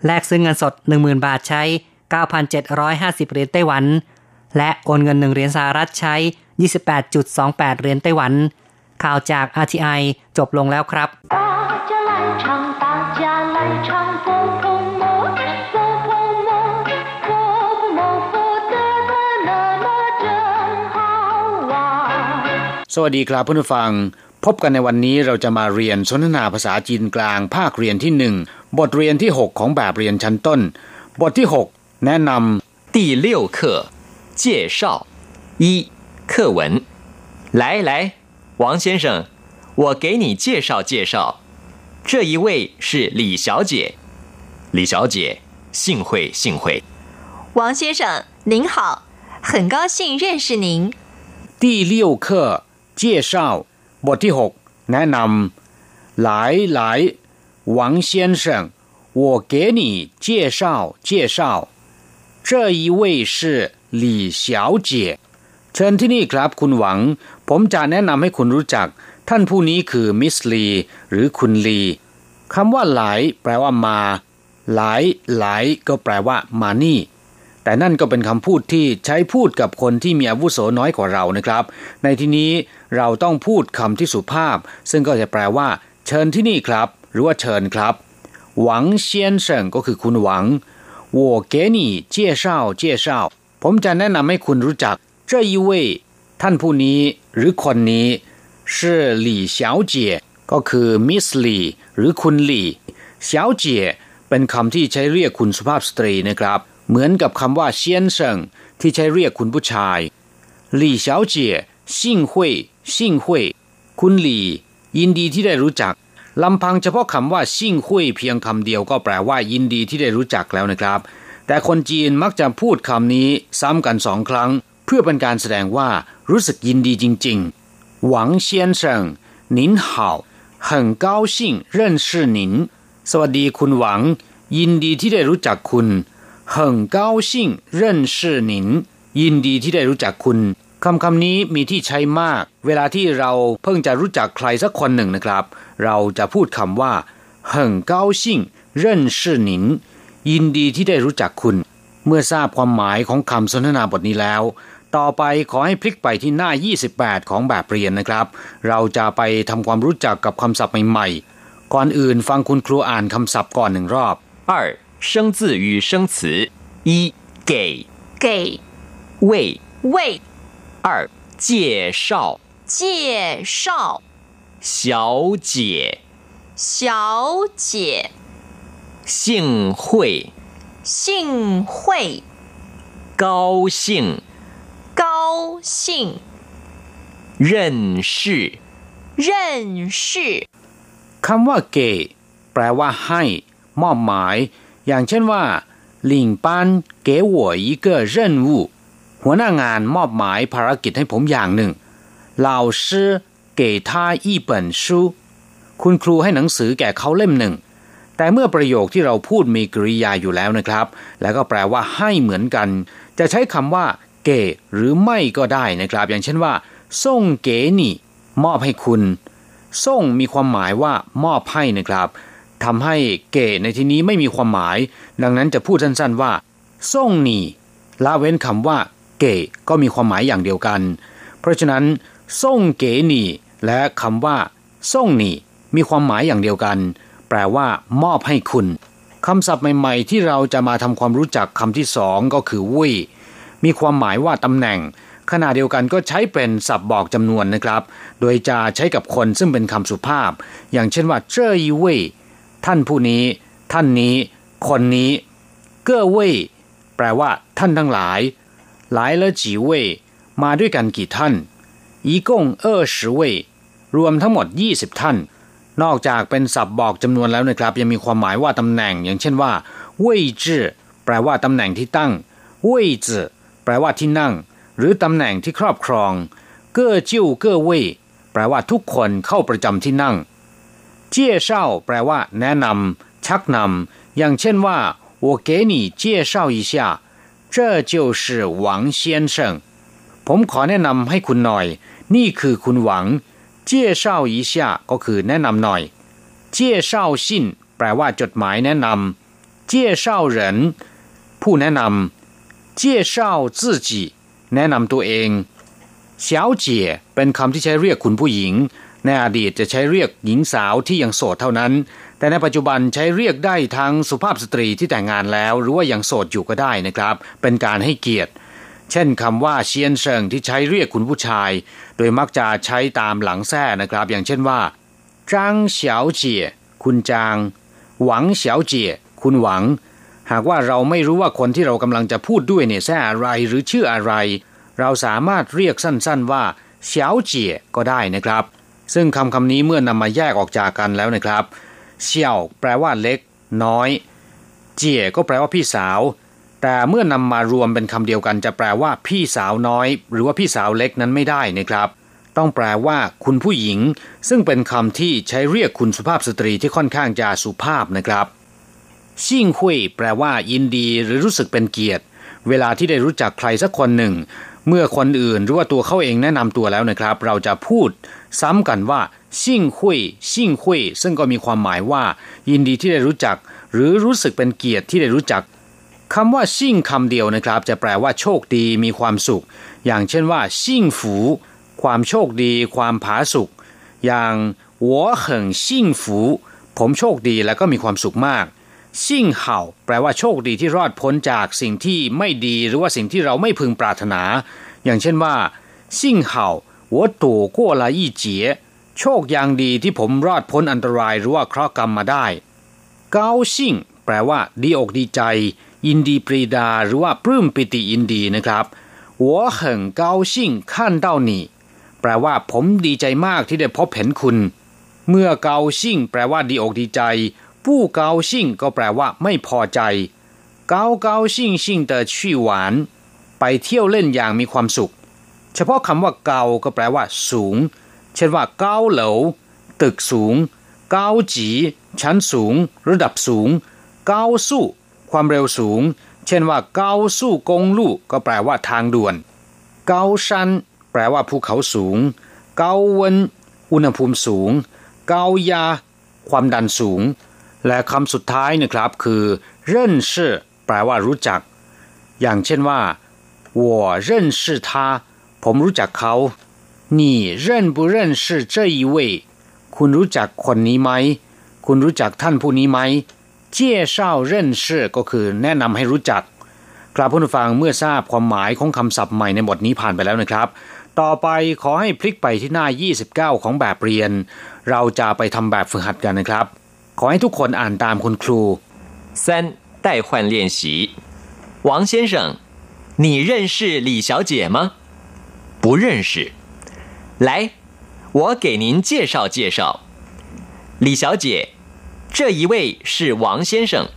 แลกซื้อเงินสด 10,000 บาทใช้ 9,750 เหรียญไต้หวัน และโอนเงิน 1 เหรียญสหรัฐใช้ 28.28 เหรียญไต้หวัน ข่าวจาก RTI จบลงแล้วครับสวัสดีครับเพื่อนผู้ฟัง พบกันในวันนี้เราจะมาเรียนสนทนาภาษาจีนกลางภาคเรียนที่หนึ่งบทเรียนที่ 6 ของแบบเรียนชั้นต้น บทที่6 แนะนำ第六课介绍一课文来来王先生我给你介绍介绍这一位是李小姐李小姐幸会幸会王先生您好很高兴认识您第六课介绍บทที่6แนะนำ来来王先生我给你介绍介绍 这一位是李小姐เชิญที่นี่ครับคุณหวัง ผมจะแนะนำให้คุณรู้จัก ท่านผู้นี้คือมิสลีหรือคุณลีคำว่าหลายแปลว่ามา หลายหลายก็แปลว่ามานี่แต่นั่นก็เป็นคำพูดที่ใช้พูดกับคนที่มีอาวุโสน้อยกว่าเรานะครับ ในที่นี้เราต้องพูดคำที่สุภาพ ซึ่งก็จะแปลว่า เชิญที่นี่ครับ หรือว่าเชิญครับ หวังเซียนเซิงก็คือคุณหวัง 我给你介绍介绍ผมจะแนะนำให้คุณรู้จัก这一位ท่านผู้นี้หรือคนนี้是李小姐ก็คือมิสลีหรือคุณหลี่เสียวเจี๋ยเป็นคำที่ใช้เรียกคุณสุภาพสตรีนะครับ เหมือนกับคำว่า先生ที่ใช้เรียกคุณผู้ชายหลี่เสียวเจี๋ยซิ่งคุณหลี่ยินดีที่ได้รู้จัก ลำพังเฉพาะคำว่าซิ่งคุยเพียงคำเดียวก็แปลว่ายินดีที่ได้รู้จักแล้วนะครับ แต่คนจีนมักจะพูดคำนี้ซ้ำกันสองครั้ง เพื่อเป็นการแสดงว่ารู้สึกยินดีจริงๆ หวังเซียนเฉิงนินหา很高兴认识您สวัสดีคุณหวัง ยินดีที่ได้รู้จักคุณ很高兴认识您ยินดีที่ได้รู้จักคุณ คำคำนี้มีที่ใช้มาก เวลาที่เราเพิ่งจะรู้จักใครสักคนหนึ่งนะครับ เราจะพูดคำว่า很高兴认识您ยินดีที่ได้รู้จักคุณ เมื่อทราบความหมายของคำสนทนาบทนี้แล้ว ต่อไปขอให้พลิกไปที่หน้า 28 ของแบบเรียนนะครับ เราจะไปทำความรู้จักกับคำศัพท์ใหม่ๆ ก่อนอื่นฟังคุณครูอ่านคำศัพท์ก่อนหนึ่งรอบ二生字与生词一给给喂喂二介绍介绍小姐小姐幸会幸会高兴高兴认识认识คำว่าเกแปลว่าให้มอบหมายอย่างเช่นว่า领班给我一个任务 หัวหน้างานมอบหมายภารกิจให้ผมอย่างหนึ่ง老师给他一本书คุณครูให้หนังสือแก่เขาเล่มหนึ่ง แต่เมื่อประโยคที่เราพูดมีกริยาอยู่แล้วนะครับ แล้วก็แปลว่าให้เหมือนกัน จะใช้คำว่า เกหรือไม่ก็ได้นะครับ อย่างเช่นว่าส่งเกนี่มอบให้คุณส่งมีความหมายว่ามอบให้นะครับทำให้เก๋ในที่นี้ไม่มีความหมาย ดังนั้นจะพูดสั้นๆว่าส่งหนีละเว้นคำว่า เก๋ก็มีความหมายอย่างเดียวกัน เพราะฉะนั้นส่งเก๋หนีและคำว่าส่งหนีมีความหมายอย่างเดียวกัน แปลว่า มอบให้คุณคำศัพท์ใหม่ๆ ที่เราจะมาทำความรู้จักคำที่สองก็คือวุ้ยมีความหมายว่าตำแหน่งขณะเดียวกันก็ใช้เป็นศัพท์บอกจำนวนนะครับ โดยจะใช้กับคนซึ่งเป็นคำสุภาพ อย่างเช่นว่า เจ้ยวุ้ยท่านผู้นี้ ท่านนี้ คนนี้ เก้อเว่ยแปลว่า ท่านทั้งหลาย หลายละจีเว่ยมาด้วยกันกี่ท่านอีกงเออสิเว่ยรวมทั้งหมด 20 ท่าน นอกจากเป็นศัพท์บอกจำนวนแล้วนะครับ ยังมีความหมายว่าตำแหน่ง อย่างเช่นว่าเว่ยจื่อแปลว่าตำแหน่งที่ตั้งเว่ยจื่อแปลว่าที่นั่ง หรือตำแหน่งที่ครอบครอง เก้อจิ้วเก้อเว่ยแปลว่าทุกคนเข้าประจำที่นั่ง เจี้ยเช่าแปลว่า แนะนำชักนำอย่างเช่นว่า我给你介绍一下 这就是王先生ผมขอแนะนำให้คุณหน่อย นี่คือคุณหวังเจี้ยเช่าอีชาก็คือแนะนำหน่อยเจี้ยเช่าซินแปลว่าจดหมายแนะนำเจี้ยเช่าเหรินผู้แนะนำเจี้ยเช่า自己แนะนำตัวเองเฉาเจี๋ยเป็นคำที่ใช้เรียกคุณผู้หญิง ในอดีตจะใช้เรียกหญิงสาวที่ยังโสดเท่านั้น แต่ในปัจจุบันใช้เรียกได้ทั้งสุภาพสตรีที่แต่งงานแล้ว หรือว่ายังโสดอยู่ก็ได้นะครับ เป็นการให้เกียรติ เช่นคำว่าเชียนเชิงที่ใช้เรียกคุณผู้ชาย โดยมักจะใช้ตามหลังแท้นะครับ อย่างเช่นว่าจางเฉาเจี๋ยคุณจาง หวังเฉาเจี๋ยคุณหวัง หากว่าเราไม่รู้ว่าคนที่เรากำลังจะพูดด้วยเนี่ยแท้อะไรหรือชื่ออะไร เราสามารถเรียกสั้นๆว่าเฉาเจี๋ยก็ได้นะครับ ซึ่งคำคำนี้เมื่อนำมาแยกออกจากกันแล้วนะครับ เสี่ยวแปลว่าเล็ก น้อย เจี๋ยก็แปลว่าพี่สาว แต่เมื่อนำมารวมเป็นคำเดียวกันจะแปลว่าพี่สาวน้อย หรือว่าพี่สาวเล็กนั้นไม่ได้นะครับ ต้องแปลว่าคุณผู้หญิง ซึ่งเป็นคำที่ใช้เรียกคุณสุภาพสตรีที่ค่อนข้างจะสุภาพนะครับชิ่งหุยแปลว่ายินดีหรือรู้สึกเป็นเกียรติ เวลาที่ได้รู้จักใครสักคนหนึ่ง เมื่อคนอื่นหรือว่าตัวเขาเองแนะนำตัวแล้วนะครับ เราจะพูดซ้ำกันว่าชิ่งคุยชิ่งคุยซึ่งก็มีความหมายว่า ยินดีที่ได้รู้จัก หรือรู้สึกเป็นเกียรติที่ได้รู้จักคำว่าชิ่งคำเดียวนะครับ จะแปลว่าโชคดีมีความสุข อย่างเช่นว่าชิ่งฝูความโชคดี ความผาสุกอย่างหัวเชิ่งฝูผมโชคดีและก็มีความสุขมาก ซิ่งเห่า แปลว่าโชคดีที่รอดพ้นจากสิ่งที่ไม่ดีหรือว่าสิ่งที่เราไม่พึงปรารถนา อย่างเช่นว่าซิ่งเห่าวัวตู่กู้ลายี่เจี๋ยโชคอย่างดีที่ผมรอดพ้นอันตรายหรือว่าเคราะห์กรรมมาได้ เกาซิ่ง แปลว่า ดีอกดีใจ ยินดีปรีดาหรือว่าปลื้มปิติยินดีนะครับ我很高兴看到你แปลว่าผมดีใจมากที่ได้พบเห็นคุณ เมื่อเกาซิ่ง แปลว่าดีอกดีใจ ผู้เกาชิ่งก็แปลว่า ไม่พอใจ เกาเกาชิ่งชิ่งเตอชี่หวาน ไปเที่ยวเล่นอย่างมีความสุข เฉพาะคำว่าเกาก็แปลว่า สูง เช่นว่า เกาเหลาตึกสูง เกาจีชั้นสูง ระดับสูง เกาสู้ ความเร็วสูง เช่นว่า เกาสู้กงลู่ก็แปลว่าทางด่วน เกาชันแปลว่าภูเขาสูง เกาเวนอุณหภูมิสูง เกายา ความดันสูง และคำสุดท้ายนะครับคือเร่นชื่อแปลว่ารู้จัก อย่างเช่นว่า我认识他ผมรู้จักเขา你认不认识这一位คุณรู้จักคนนี้ไหม คุณรู้จักท่านผู้นี้ไหมเจี้ยเช่าเร่นชื่อก็คือแนะนำให้รู้จักกราบผู้ฟังเมื่อทราบความหมายของคำศัพท์ใหม่ในบทนี้ผ่านไปแล้วนะครับ ต่อไปขอให้พลิกไปที่หน้า 29 ของแบบเรียน เราจะไปทำแบบฝึกหัดกันนะครับ ขอให้ทุกคนอ่านตามคุณครู 三代换练习。王先生，你认识李小姐吗？不认识。来，我给您介绍介绍。李小姐，这一位是王先生。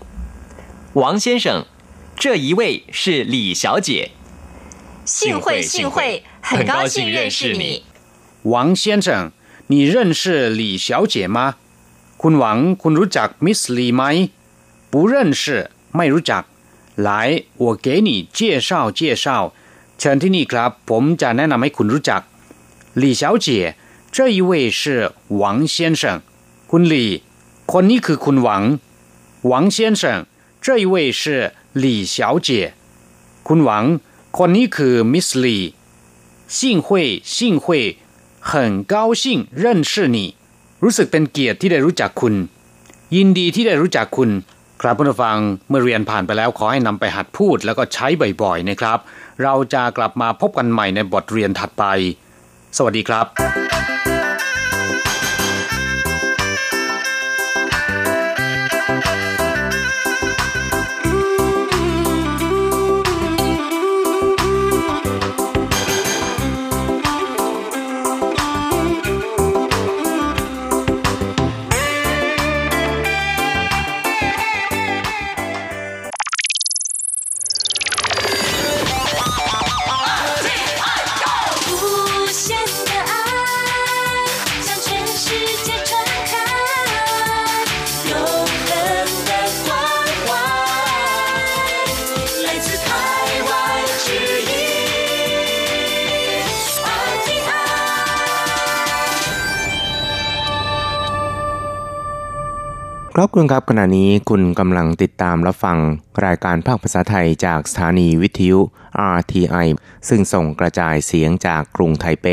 王先生，这一位是李小姐。幸会幸会，很高兴认识你。王先生你认识李小姐吗 คุณหวังคุณรู้จักมิสลีไหม不认识ไม่รู้จัก来我给你介绍介绍เชิญที่นี่ครับ ผมจะแนะนำให้คุณรู้จัก李小姐这一位是王先生คุณหลี่คนนี้คือคุณหวัง王先生这一位是李小姐คุณหวัง คนนี้คือมิสลี幸会幸会很高兴认识你 รู้สึกเป็นเกียรติที่ได้รู้จักคุณ ยินดีที่ได้รู้จักคุณ ครับผู้ฟังเมื่อเรียนผ่านไปแล้วขอให้นำไปหัดพูดแล้วก็ใช้บ่อยๆนะครับ เราจะกลับมาพบกันใหม่ในบทเรียนถัดไป สวัสดีครับ ครับคุณครับขณะนี้คุณกำลังติดตามรับฟังรายการภาคภาษาไทยจากสถานีวิทยุ RTI ซึ่งส่งกระจายเสียงจากกรุงไทเป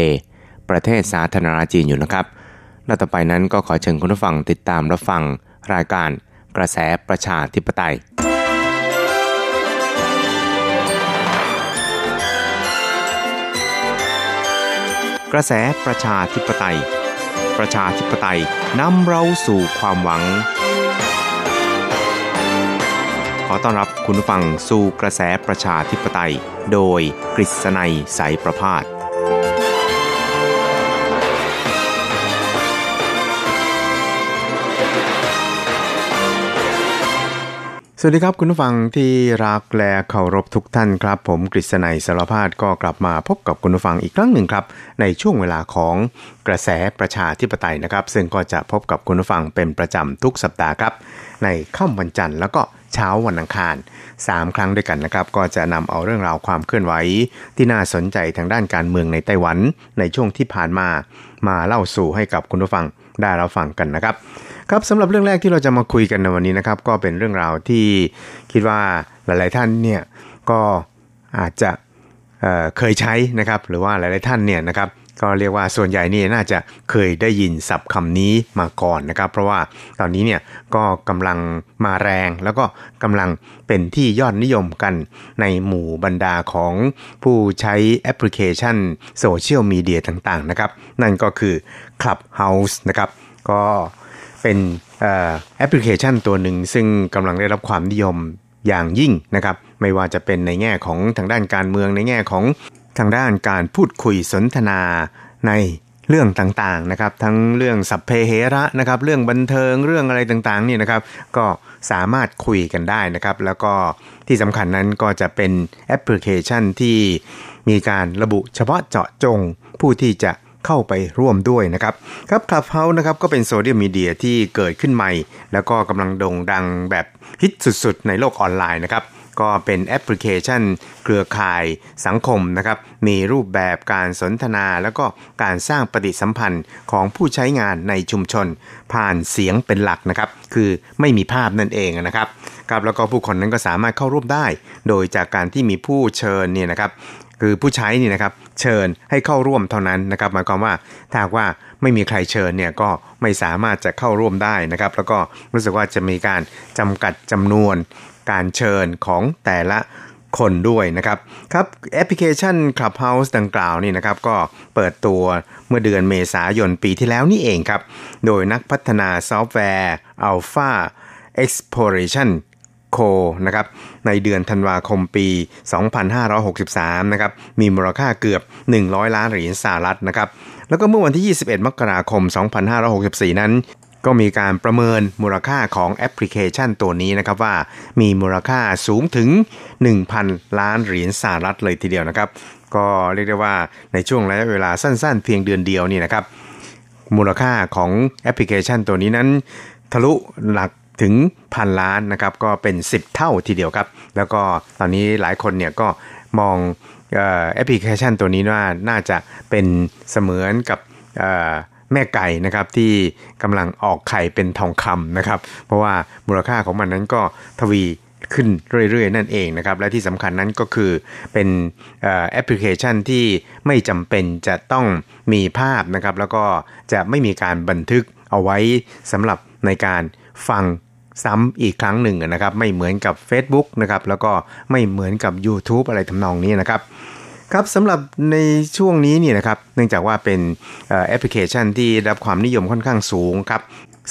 ประเทศสาธารณรัฐจีนอยู่นะครับและต่อไปนั้นก็ขอเชิญคุณผู้ฟังติดตามรับฟังรายการกระแสประชาธิปไตย กระแสประชาธิปไตยประชาธิปไตยนำเราสู่ความหวัง ขอต้อนรับคุณฟังสู่กระแสประชาธิปไตย โดยกฤษณัยสายประพาส สวัสดีครับคุณผู้ฟังที่รักและเคารพทุกท่านครับ ผมกฤษณัยสารพาดก็กลับมาพบกับคุณผู้ฟังอีกครั้งหนึ่งครับ ในช่วงเวลาของกระแสประชาธิปไตยนะครับ ซึ่งก็จะพบกับคุณผู้ฟังเป็นประจำทุกสัปดาห์ครับ ในค่ำวันจันทร์แล้วก็ เช้าวันอังคาร 3 ครั้งด้วยกันนะครับก็จะนำเอาเรื่องราวความเคลื่อนไหวที่น่าสนใจทางด้านการเมืองในไต้หวัน ในช่วงที่ผ่านมา มาเล่าสู่ให้กับคุณผู้ฟังได้รับฟังกันนะครับครับสำหรับเรื่องแรกที่เราจะมาคุยกันในวันนี้นะครับ ก็เป็นเรื่องราวที่คิดว่าหลาย ๆ ท่านเนี่ยก็อาจจะเคยใช้นะครับ หรือว่าหลาย ๆ ท่านเนี่ยนะครับ ก็เรียกว่าส่วนใหญ่นี่น่าจะเคยได้ยินศัพท์คำนี้มาก่อนนะครับ เพราะว่าตอนนี้เนี่ยก็กำลังมาแรง แล้วก็กำลังเป็นที่ยอดนิยมกันในหมู่บรรดาของผู้ใช้แอปพลิเคชันโซเชียลมีเดียต่างๆนะครับ นั่นก็คือ Clubhouse นะครับ ก็เป็นแอปพลิเคชันตัวหนึ่งซึ่งกำลังได้รับความนิยมอย่างยิ่งนะครับ ไม่ว่าจะเป็นในแง่ของทางด้านการเมืองในแง่ของ ทางด้านการพูดคุยสนทนาในเรื่องต่างๆนะครับ ทั้งเรื่องสัพเพเหระนะครับ เรื่องบันเทิงเรื่องอะไรต่างๆนี่นะครับ ก็สามารถคุยกันได้นะครับ แล้วก็ที่สำคัญนั้นก็จะเป็นแอปพลิเคชันที่มีการระบุเฉพาะเจาะจงผู้ที่จะเข้าไปร่วมด้วยนะครับครับ Clubhouse นะครับก็เป็นโซเชียลมีเดียที่เกิดขึ้นใหม่ แล้วก็กำลังโด่งดังแบบฮิตสุดๆ ในโลกออนไลน์นะครับ ก็เป็นแอปพลิเคชันเครือข่ายสังคมนะครับ มีรูปแบบการสนทนาแล้วก็การสร้างปฏิสัมพันธ์ของผู้ใช้งานในชุมชน ผ่านเสียงเป็นหลักนะครับ คือไม่มีภาพนั่นเองนะครับครับแล้วก็ผู้คนนั้นก็สามารถเข้าร่วมได้ โดยจากการที่มีผู้เชิญเนี่ยนะครับคือผู้ใช้นี่นะครับเชิญให้เข้าร่วมเท่านั้นนะครับหมายความว่าถ้าว่าไม่มีใครเชิญเนี่ยก็ไม่สามารถจะเข้าร่วมได้นะครับ แล้วก็รู้สึกว่าจะมีการจำกัดจำนวน การเชิญของแต่ละคนด้วยนะครับครับแอปพลิเคชัน Clubhouse ดังกล่าวนี่นะครับก็เปิดตัวเมื่อเดือนเมษายนปีที่แล้วนี่เองครับ โดยนักพัฒนาซอฟต์แวร์ Alpha Exploration โคนะครับในเดือนธันวาคมปี 2563 นะครับมีมูลค่าเกือบ 100 ล้านเหรียญสหรัฐนะครับแล้วก็เมื่อวันที่ 21 มกราคม 2564 นั้น ก็มีการประเมินมูลค่าของแอปพลิเคชันตัวนี้นะครับว่ามีมูลค่าสูงถึง 1,000 ล้านเหรียญสหรัฐเลยทีเดียวนะครับ ก็เรียกได้ว่าในช่วงระยะเวลาสั้นๆ เพียงเดือนเดียวนี่นะครับ มูลค่าของแอปพลิเคชันตัวนี้นั้น ทะลุหลักถึงพันล้านนะครับก็เป็น 10 เท่าทีเดียวครับ แล้วก็ตอนนี้หลายคนเนี่ยก็มองแอปพลิเคชันตัวนี้ว่าน่าจะเป็นเสมือนกับ แม่ไก่นะครับที่กำลังออกไข่เป็นทองคำนะครับ เพราะว่ามูลค่าของมันนั้นก็ทวีขึ้นเรื่อยๆ นั่นเองนะครับ และที่สำคัญนั้นก็คือเป็นแอปพลิเคชันที่ไม่จำเป็นจะต้องมีภาพนะครับ แล้วก็จะไม่มีการบันทึกเอาไว้สำหรับในการฟังซ้ำอีกครั้งหนึ่งนะครับ ไม่เหมือนกับ Facebook นะครับ แล้วก็ไม่เหมือนกับ YouTube อะไรทำนองนี้นะครับ ครับสำหรับในช่วงนี้เนี่ยนะครับเนื่องจากว่าเป็นแอปพลิเคชันที่รับความนิยมค่อนข้างสูงครับ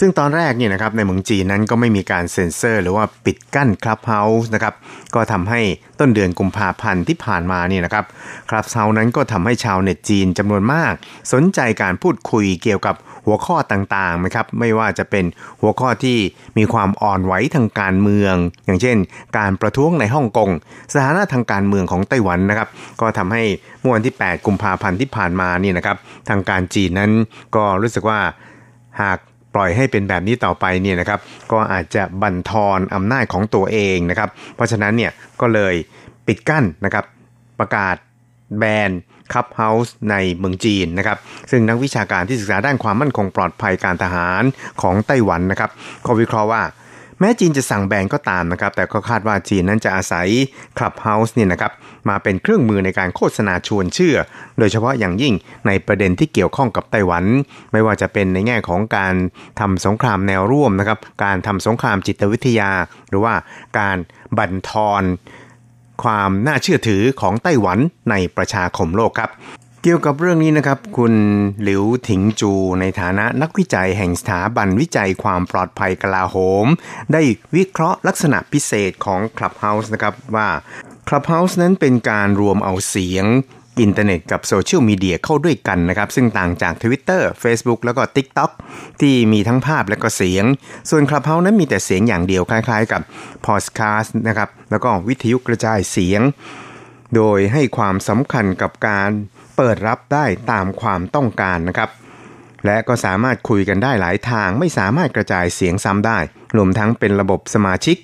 ซึ่งตอนแรกเนี่ยนะครับในเมืองจีนนั้นก็ไม่มีการเซ็นเซอร์ หรือว่าปิดกั้น Clubhouse นะครับก็ทำให้ต้นเดือนกุมภาพันธ์ที่ผ่านมาเนี่ยนะครับคลับเฮาส์นั้นก็ทำให้ชาวเน็ตจีนจำนวนมาก สนใจการพูดคุยเกี่ยวกับ หัวข้อต่างๆนะครับไม่ว่าจะเป็นหัวข้อที่มีความอ่อนไหวทางการเมือง อย่างเช่น การประท้วงในฮ่องกงสถานะทางการเมืองของไต้หวันนะครับ ก็ทำให้เมื่อวันที่ 8 กุมภาพันธ์ที่ผ่านมานี่นะครับ ทางการจีนนั้นก็รู้สึกว่าหากปล่อยให้เป็นแบบนี้ต่อไปเนี่ยนะครับ ก็อาจจะบั่นทอนอำนาจของตัวเองนะครับ เพราะฉะนั้นเนี่ยก็เลยปิดกั้นนะครับ ประกาศแบน Clubhouse ในเมืองจีนนะครับซึ่งนักวิชาการที่ศึกษาด้านความมั่นคงปลอดภัยการทหารของไต้หวันนะครับก็วิเคราะห์ว่าแม้จีนจะสั่งแบนก็ตามนะครับ แต่ก็คาดว่าจีนนั้นจะอาศัย Clubhouse เนี่ยนะครับมาเป็นเครื่องมือในการโฆษณาชวนเชื่อ โดยเฉพาะอย่างยิ่งในประเด็นที่เกี่ยวข้องกับไต้หวัน ไม่ว่าจะเป็นในแง่ของการทำสงครามแนวร่วมนะครับ การทำสงครามจิตวิทยา หรือว่าการบั่นทอน ความน่าเชื่อถือของไต้หวันในประชาคมโลกครับ เกี่ยวกับเรื่องนี้นะครับ คุณหลิวถิงจูในฐานะนักวิจัยแห่งสถาบันวิจัยความปลอดภัยกลาโหม ได้วิเคราะห์ลักษณะพิเศษของ Clubhouse นะครับว่า Clubhouse นั้นเป็นการรวมเอาเสียง อินเทอร์เน็ตกับโซเชียลมีเดียเข้าด้วยกันนะครับ ซึ่งต่างจาก Twitter Facebook แล้วก็ TikTok ที่มีทั้งภาพและก็เสียง ส่วน Clubhouse นั้นมีแต่เสียงอย่างเดียวคล้ายๆกับ Podcast นะครับ แล้วก็วิทยุกระจายเสียง โดยให้ความสำคัญกับการเปิดรับได้ตามความต้องการนะครับ และก็สามารถคุยกันได้หลายทาง ไม่สามารถกระจายเสียงซ้ำได้รวมทั้งเป็นระบบสมาชิก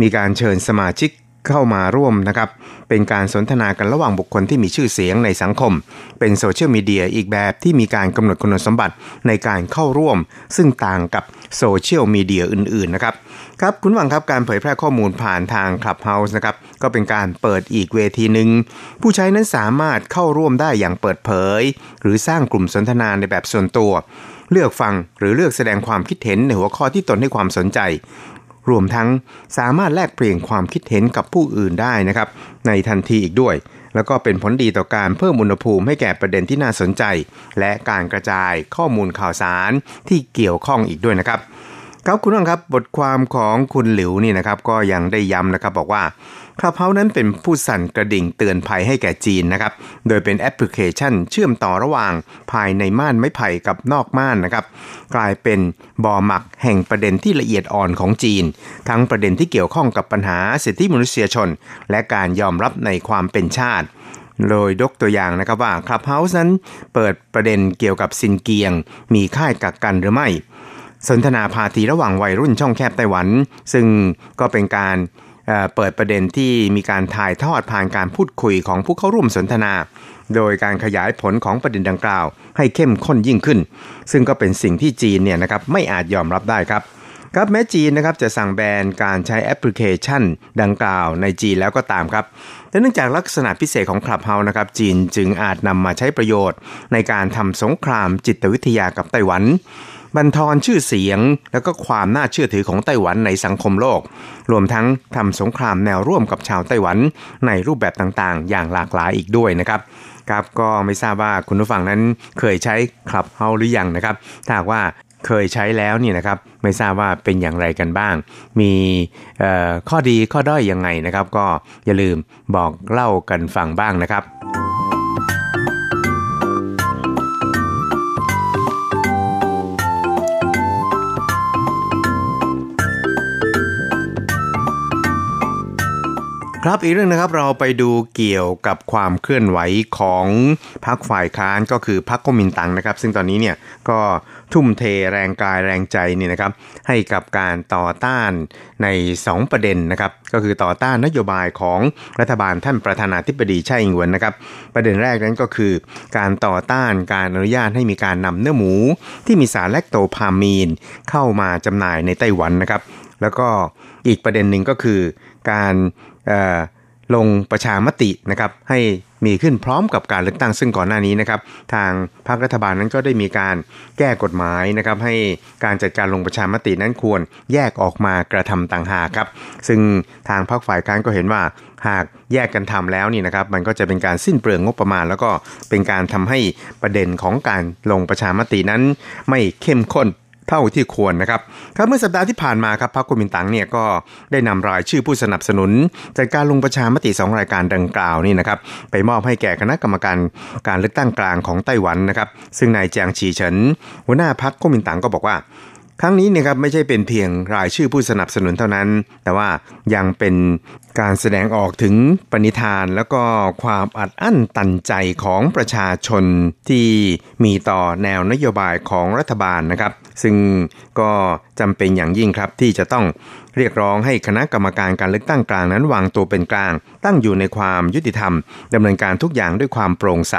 มีการเชิญสมาชิก เข้ามาร่วมนะครับ เป็นการสนทนากันระหว่างบุคคลที่มีชื่อเสียงในสังคม เป็นโซเชียลมีเดียอีกแบบที่มีการกำหนดคุณสมบัติในการเข้าร่วม ซึ่งต่างกับโซเชียลมีเดียอื่นๆนะครับครับคุณหวังครับการเผยแพร่ข้อมูลผ่านทาง Clubhouse นะครับก็เป็นการเปิดอีกเวทีหนึ่งผู้ใช้นั้นสามารถเข้าร่วมได้อย่างเปิดเผย หรือสร้างกลุ่มสนทนาในแบบส่วนตัว เลือกฟังหรือเลือกแสดงความคิดเห็นในหัวข้อที่ตนให้ความสนใจ รวมทั้งสามารถแลกเปลี่ยนความคิดเห็นกับผู้อื่นได้นะครับ ในทันทีอีกด้วย แล้วก็เป็นผลดีต่อการเพิ่มอุณหภูมิให้แก่ประเด็นที่น่าสนใจ และการกระจายข้อมูลข่าวสารที่เกี่ยวข้องอีกด้วยนะครับครับคุณผู้ชมครับบทความของคุณหลิวนี่นะครับก็ยังได้ย้ำนะครับบอกว่า คลับเฮานั้นเป็นผู้สั่นกระดิ่งเตือนภัยให้แก่จีนนะครับ โดยเป็นแอปพลิเคชันเชื่อมต่อระหว่างภายในม่านไม้ไผ่กับนอกม่านนะครับ กลายเป็นบ่อหมักแห่งประเด็นที่ละเอียดอ่อนของจีน ทั้งประเด็นที่เกี่ยวข้องกับปัญหาสิทธิมนุษยชน และการยอมรับในความเป็นชาติโดยยกตัวอย่างนะครับว่าคลับเฮาส์นั้นเปิดประเด็นเกี่ยวกับซินเกียง มีค่ายกักกันหรือไม่ สนทนาพาทีระหว่างวัยรุ่นช่องแคบไต้หวัน ซึ่งก็เป็นการ เปิดประเด็นที่มีการถ่ายทอดผ่านการพูดคุยของผู้เข้าร่วมสนทนา โดยการขยายผลของประเด็นดังกล่าว ให้เข้มข้นยิ่งขึ้น ซึ่งก็เป็นสิ่งที่จีนเนี่ยนะครับไม่อาจยอมรับได้ครับครับแม้จีนนะครับจะสั่งแบนการใช้แอปพลิเคชันดังกล่าวในจีนแล้วก็ตามครับแต่เนื่องจากลักษณะพิเศษของคลับเฮานะครับ จีนจึงอาจนำมาใช้ประโยชน์ ในการทำสงครามจิตวิทยากับไต้หวัน บันทอนชื่อเสียง แล้วก็ความน่าเชื่อถือของไต้หวันในสังคมโลก รวมทั้งทำสงครามแนวร่วมกับชาวไต้หวันในรูปแบบต่างๆ อย่างหลากหลายอีกด้วยนะครับครับก็ไม่ทราบว่าคุณผู้ฟังนั้นเคยใช้คลับเฮาหรือยังนะครับถ้าว่าเคยใช้แล้วนี่นะครับไม่ทราบว่าเป็นอย่างไรกันบ้าง มีข้อดีข้อด้อยยังไงนะครับ ก็อย่าลืมบอกเล่ากันฟังบ้างนะครับ ครับอีกเรื่องนะครับเราไปดูเกี่ยวกับความเคลื่อนไหวของพรรคฝ่ายค้านก็คือพรรคกมินตังนะครับ ซึ่งตอนนี้เนี่ยก็ทุ่มเทแรงกายแรงใจนี่นะครับ ให้กับการต่อต้านใน 2 ประเด็นนะครับ ก็คือต่อต้านนโยบายของรัฐบาลท่านประธานาธิบดีไช่อิงเวนนะครับ ประเด็นแรกนั้นก็คือ การต่อต้านการอนุญาตให้มีการนำเนื้อหมู ที่มีสารแลคโตพามีน เข้ามาจำหน่ายในไต้หวันนะครับ แล้วก็อีกประเด็นหนึ่งก็คือการ ลงประชามตินะครับให้มีขึ้นพร้อมกับการเลือกตั้งซึ่งก่อนหน้านี้นะครับทางพรรครัฐบาลนั้นก็ได้มีการแก้กฎหมายนะครับให้การจัดการลงประชามตินั้นควรแยกออกมากระทำต่างหากครับซึ่งทางพรรคฝ่ายค้านก็เห็นว่าหากแยกกันทำแล้วนี่นะครับมันก็จะเป็นการสิ้นเปลืองงบประมาณ แล้วก็เป็นการทำให้ประเด็นของการลงประชามตินั้นไม่เข้มข้น เท่าที่ควรนะครับครับเมื่อสัปดาห์ที่ผ่านมาครับพรรคกุมินตังเนี่ยก็ได้นำรายชื่อผู้สนับสนุนจัดการลงประชามติ 2 รายการดังกล่าวนี่นะครับไปมอบให้แก่คณะกรรมการการเลือกตั้งกลางของไต้หวันนะครับซึ่งนายแจงฉีเฉินหัวหน้าพรรคกุมินตังก็บอกว่า ครั้งนี้นะครับไม่ใช่เป็นเพียงรายชื่อผู้สนับสนุนเท่านั้น แต่ว่ายังเป็นการแสดงออกถึงปณิธานแล้วก็ความอัดอั้นตันใจของประชาชนที่มีต่อแนวนโยบายของรัฐบาลนะครับ ซึ่งก็จำเป็นอย่างยิ่งครับที่จะต้องเรียกร้องให้คณะกรรมการการเลือกตั้งกลางนั้นวางตัวเป็นกลาง ตั้งอยู่ในความยุติธรรมดำเนินการทุกอย่างด้วยความโปร่งใส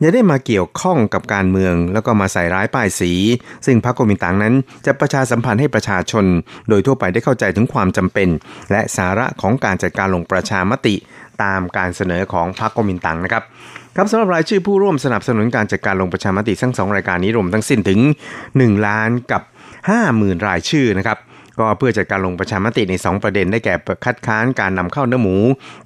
อย่าได้มาเกี่ยวข้องกับการเมือง แล้วก็มาใส่ร้ายป้ายสี ซึ่งพรรคกมินตังนั้น จะประชาสัมพันธ์ให้ประชาชน โดยทั่วไปได้เข้าใจถึงความจำเป็น และสาระของการจัดการลงประชามติ ตามการเสนอของพรรคกมินตังนะครับครับสำหรับรายชื่อผู้ร่วมสนับสนุนการจัดการลงประชามติทั้งสองรายการนี้รวมทั้งสิ้นถึง 1 ล้านกับ 50,000 รายชื่อนะครับก็เพื่อจัดการลงประชามติใน 2 ประเด็นได้แก่คัดค้านการนำเข้าเนื้อหมู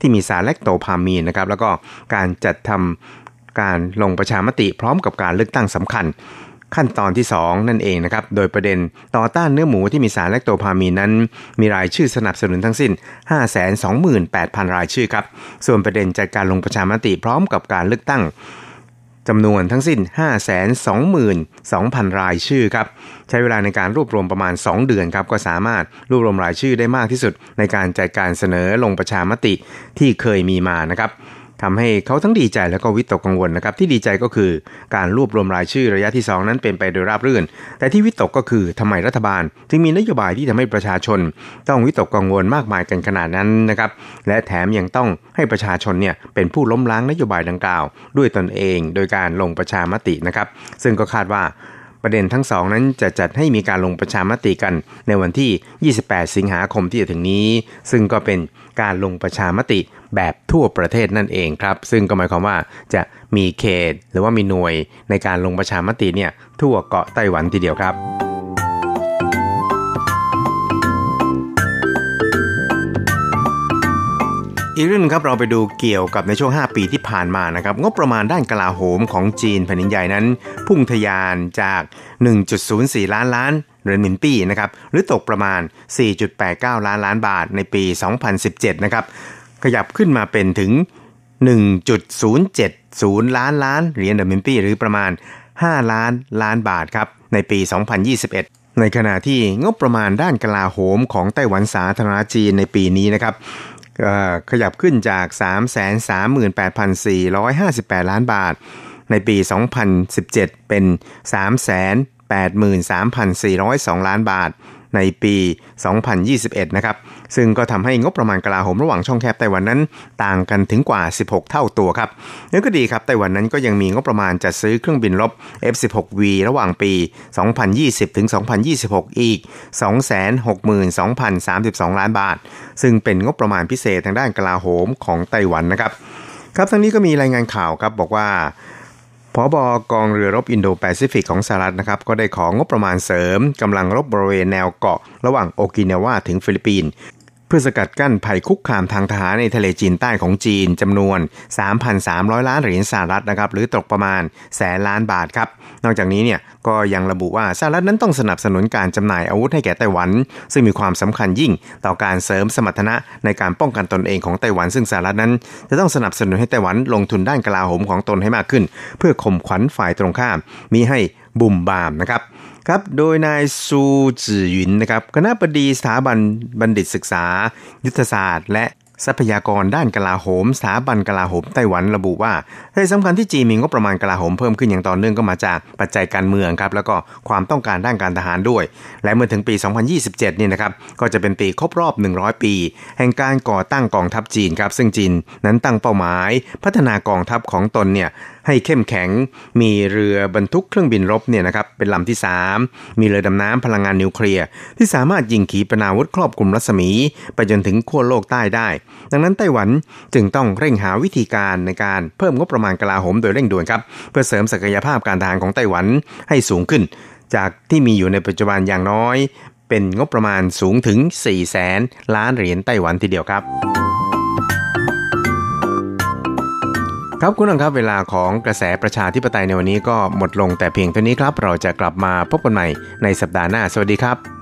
ที่มีสารแลคโตพามีนนะครับแล้วก็การจัดทำ การลงประชามติพร้อมกับการเลือกตั้งสำคัญ ขั้นตอนที่ 2 นั่นเองนะครับ โดยประเด็นต่อต้านเนื้อหมูที่มีสารแลคโตพามีนนั้น มีรายชื่อสนับสนุนทั้งสิ้น 528,000 รายชื่อครับ ส่วนประเด็นจัดการลงประชามติพร้อมกับการเลือกตั้งจำนวนทั้งสิ้น 522,000 รายชื่อครับ ใช้เวลาในการรวบรวมประมาณ 2 เดือนครับ ก็สามารถรวบรวมรายชื่อได้มากที่สุด ในการจัดการเสนอลงประชามติที่เคยมีมานะครับ ทำให้เขาทั้งดีใจแล้วก็วิตกกังวลนะครับที่ดีใจก็คือการรวบรวมรายชื่อระยะที่ 2 นั้นเป็นไปโดยราบรื่น แต่ที่วิตกก็คือทำไมรัฐบาล จึงมีนโยบายที่ทำให้ประชาชน ต้องวิตกกังวลมากมายกันขนาดนั้นนะครับและแถมยังต้องให้ประชาชนเนี่ยเป็นผู้ล้มล้างนโยบายดังกล่าว ด้วยตนเองโดยการลงประชามตินะครับ ซึ่งก็คาดว่าประเด็นทั้งสองนั้นจะจัดให้มีการลงประชามติกัน ในวันที่ 28 สิงหาคมที่จะถึงนี้ ซึ่งก็เป็นการลงประชามติ แบบทั่วประเทศนั่นเองครับ ซึ่งก็หมายความว่าจะมีเขตหรือว่ามีหน่วยในการลงประชามติเนี่ยทั่วเกาะไต้หวันทีเดียวครับอีกเรื่องครับเราไปดูเกี่ยวกับในช่วง 5 ปีที่ผ่านมานะครับงบประมาณด้านกลาโหมของจีนแผ่นดินใหญ่นั้น พุ่งทะยานจาก 1.04 ล้านล้านเหรียญหมินปี้นะครับหรือตกประมาณ 4.89 ล้านล้านบาทในปี 2017 นะครับ ขยับขึ้นมาเป็นถึง 1.070 ล้านล้านเหรียญเดมินปี้หรือประมาณ 5 ล้านล้านบาทครับในปี 2021 ในขณะที่งบประมาณด้านกลาโหมของไต้หวันสาธารณจีนในปีนี้นะครับขยับขึ้นจาก 338,458 ล้านบาท ในปี 2017 เป็น 383,402 ล้านบาท ในปี 2021 นะครับ ซึ่งก็ทำให้งบประมาณกลาโหมระหว่างช่องแคบไต้หวันนั้น ต่างกันถึงกว่า 16 เท่าตัวครับนั่นก็ดีครับไต้หวันนั้นก็ยังมีงบประมาณจัดซื้อเครื่องบินรบ F16V ระหว่างปี 2020 ถึง 2026 อีก 262,032 ล้านบาท ซึ่งเป็นงบประมาณพิเศษทางด้านกลาโหมของไต้หวันนะครับ ครับทั้งนี้ก็มีรายงานข่าวครับบอกว่า พบกองเรือรบอินโดแปซิฟิกของสหรัฐนะครับก็ได้ของงบประมาณเสริมกำลังรบบริเวณแนวเกาะ ระหว่างโอกินาวาถึงฟิลิปปินส์ เพื่อสกัดกั้นภัยคุกคามทางทหารในทะเลจีนใต้ของจีนจำนวน 3,300 ล้านเหรียญสหรัฐนะครับหรือตกประมาณแสนล้านบาทครับ นอกจากนี้เนี่ยก็ยังระบุว่าสหรัฐนั้นต้องสนับสนุนการจำหน่ายอาวุธให้แก่ไต้หวัน ซึ่งมีความสำคัญยิ่งต่อการเสริมสมรรถนะในการป้องกันตนเองของไต้หวัน ซึ่งสหรัฐนั้น จะต้องสนับสนุนให้ไต้หวันลงทุนด้านกลาโหมของตนให้มากขึ้น เพื่อข่มขวัญฝ่ายตรงข้ามมีให้บุ่มบามนะครับ ครับ โดยนายซูจือหยินนะครับคณะบดีสถาบันบัณฑิตศึกษา ยุทธศาสตร์ และทรัพยากรด้านกลาโหมสถาบันกลาโหมไต้หวันระบุว่าเหตุสำคัญที่จีนมีงบประมาณกลาโหมเพิ่มขึ้นอย่างต่อเนื่องก็มาจากปัจจัยการเมืองครับแล้วก็ความต้องการด้านการทหารด้วย และเมื่อถึงปี 2027 นี่นะครับก็จะเป็นปีครบรอบ 100 ปี แห่งการก่อตั้งกองทัพจีนครับซึ่งจีนนั้นตั้งเป้าหมาย พัฒนากองทัพของตนเนี่ยให้เข้มแข็ง มีเรือบรรทุกเครื่องบินรบเนี่ยนะครับเป็นลำที่ 3 มีเรือดำน้ำพลังงานนิวเคลียร์ที่สามารถยิงขีปนาวุธครอบคลุมรัศมี ไปจนถึงขั้วโลกใต้ได้ ดังนั้นไต้หวันจึงต้องเร่งหาวิธีการในการเพิ่มงบประมาณกลาโหมโดยเร่งด่วนครับเพื่อเสริมศักยภาพการทหารของไต้หวันให้สูงขึ้น จากที่มีอยู่ในปัจจุบันอย่างน้อย เป็นงบประมาณสูงถึง4แสนล้านเหรียญไต้หวันทีเดียวครับ ครับคุณผู้ชมครับเวลาของกระแสประชาธิปไตยในวันนี้ก็หมดลงแต่เพียงเท่านี้ครับ เราจะกลับมาพบกันใหม่ในสัปดาห์หน้า สวัสดีครับ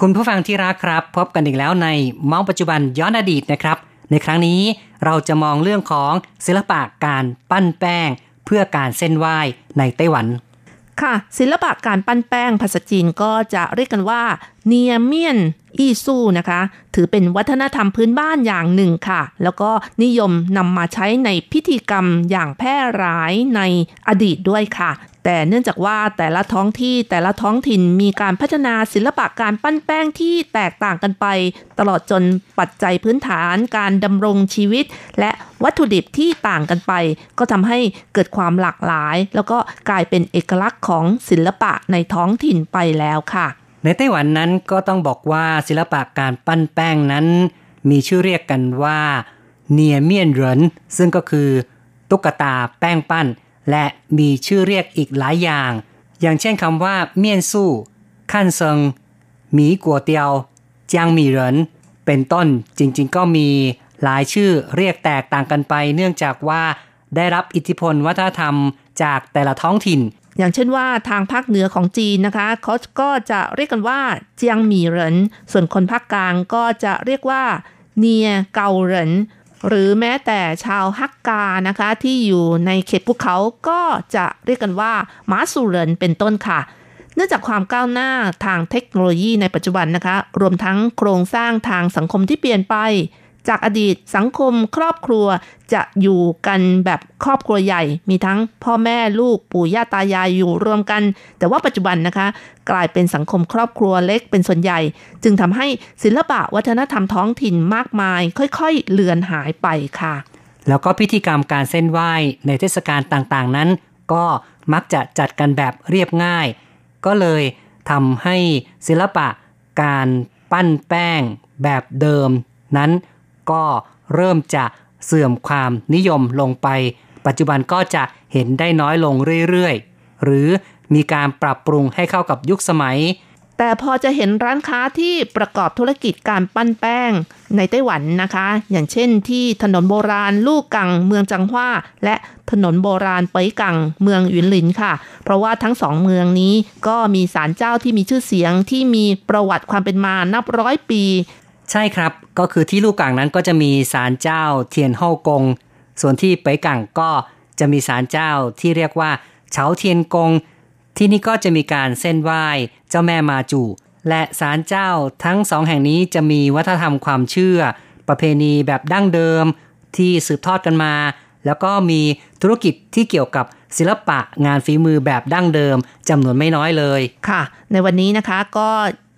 คุณผู้ฟังที่รักครับ พบกันอีกแล้วในมองปัจจุบันย้อนอดีตนะครับ ในครั้งนี้เราจะมองเรื่องของศิลปะการปั้นแป้ง เพื่อการเส้นไหว้ในไต้หวัน ค่ะ ศิลปะการปั้นแป้งภาษาจีนก็จะเรียกกันว่า เนียเมียนอี้สู้นะคะ ถือเป็นวัฒนธรรมพื้นบ้านอย่างหนึ่งค่ะ แล้วก็นิยมนำมาใช้ในพิธีกรรมอย่างแพร่หลายในอดีตด้วยค่ะ แต่เนื่องจากว่าแต่ละท้องที่แต่ละท้องถิ่นมีการพัฒนาศิลปะการปั้นแป้งที่แตกต่างกันไป ตลอดจนปัจจัยพื้นฐานการดำรงชีวิต และวัตถุดิบที่ต่างกันไป ก็ทำให้เกิดความหลากหลาย แล้วก็กลายเป็นเอกลักษณ์ของศิลปะในท้องถิ่นไปแล้วค่ะ ในไต้หวันนั้นก็ต้องบอกว่าศิลปะการปั้นแป้งนั้น มีชื่อเรียกกันว่าเนียเมียนเหรินซึ่งก็คือ ตุ๊กตาแป้งปั้น และมีชื่อเรียกอีกหลายอย่าง อย่างเช่นคำว่า เมียนสู้ขั้นเซิงหมีกัวเตียวจางหมีเหรินเป็นต้นจริงๆ ก็มีหลายชื่อเรียกแตกต่างกันไป เนื่องจากว่าได้รับอิทธิพลวัฒนธรรมจากแต่ละท้องถิ่น อย่างเช่นว่าทางภาคเหนือของจีนนะคะเขาก็จะเรียกกันว่าเจียงหมี่เหริน ส่วนคนภาคกลางก็จะเรียกว่าเนียเกาเหริน หรือแม้แต่ชาวฮักกานะคะที่อยู่ในเขตภูเขาก็จะเรียกกันว่ามาสูเหรินเป็นต้นค่ะเนื่องจากความก้าวหน้าทางเทคโนโลยีในปัจจุบันนะคะ รวมทั้งโครงสร้างทางสังคมที่เปลี่ยนไป จากอดีตสังคมครอบครัวจะอยู่กันแบบครอบครัวใหญ่ มีทั้งพ่อแม่ลูกปู่ย่าตายายอยู่รวมกัน แต่ว่าปัจจุบันนะคะ กลายเป็นสังคมครอบครัวเล็กเป็นส่วนใหญ่ จึงทำให้ศิลปะวัฒนธรรมท้องถิ่นมากมาย ค่อยๆ เลือนหายไปค่ะ แล้วก็พิธีกรรมการเส้นไหว้ในเทศกาลต่างๆนั้น ก็มักจะจัดกันแบบเรียบง่าย ก็เลยทำให้ศิลปะการปั้นแป้งแบบเดิมนั้น ก็เริ่มจะเสื่อมความนิยมลงไป ปัจจุบันก็จะเห็นได้น้อยลงเรื่อยๆ หรือมีการปรับปรุงให้เข้ากับยุคสมัย แต่พอจะเห็นร้านค้าที่ประกอบธุรกิจการปั้นแป้งในไต้หวันนะคะ อย่างเช่นที่ถนนโบราณลู่กังเมืองจังหว้า และถนนโบราณเปยกังเมืองหยุนหลินค่ะ เพราะว่าทั้งสองเมืองนี้ก็มีศาลเจ้าที่มีชื่อเสียงที่มีประวัติความเป็นมานับร้อยปี ใช่ครับก็คือที่ลู่กังนั้นก็จะมีศาลเจ้าเทียนเฮากง ส่วนที่เปยกังก็จะมีศาลเจ้าที่เรียกว่าเฉาเทียนกง ที่นี่ก็จะมีการเส้นไหว้เจ้าแม่มาจูและศาลเจ้าทั้งสองแห่งนี้จะมีวัฒนธรรมความเชื่อ ประเพณีแบบดั้งเดิม ที่สืบทอดกันมา แล้วก็มีธุรกิจที่เกี่ยวกับศิลปะงานฝีมือแบบดั้งเดิมจำนวนไม่น้อยเลยค่ะ ในวันนี้นะคะก็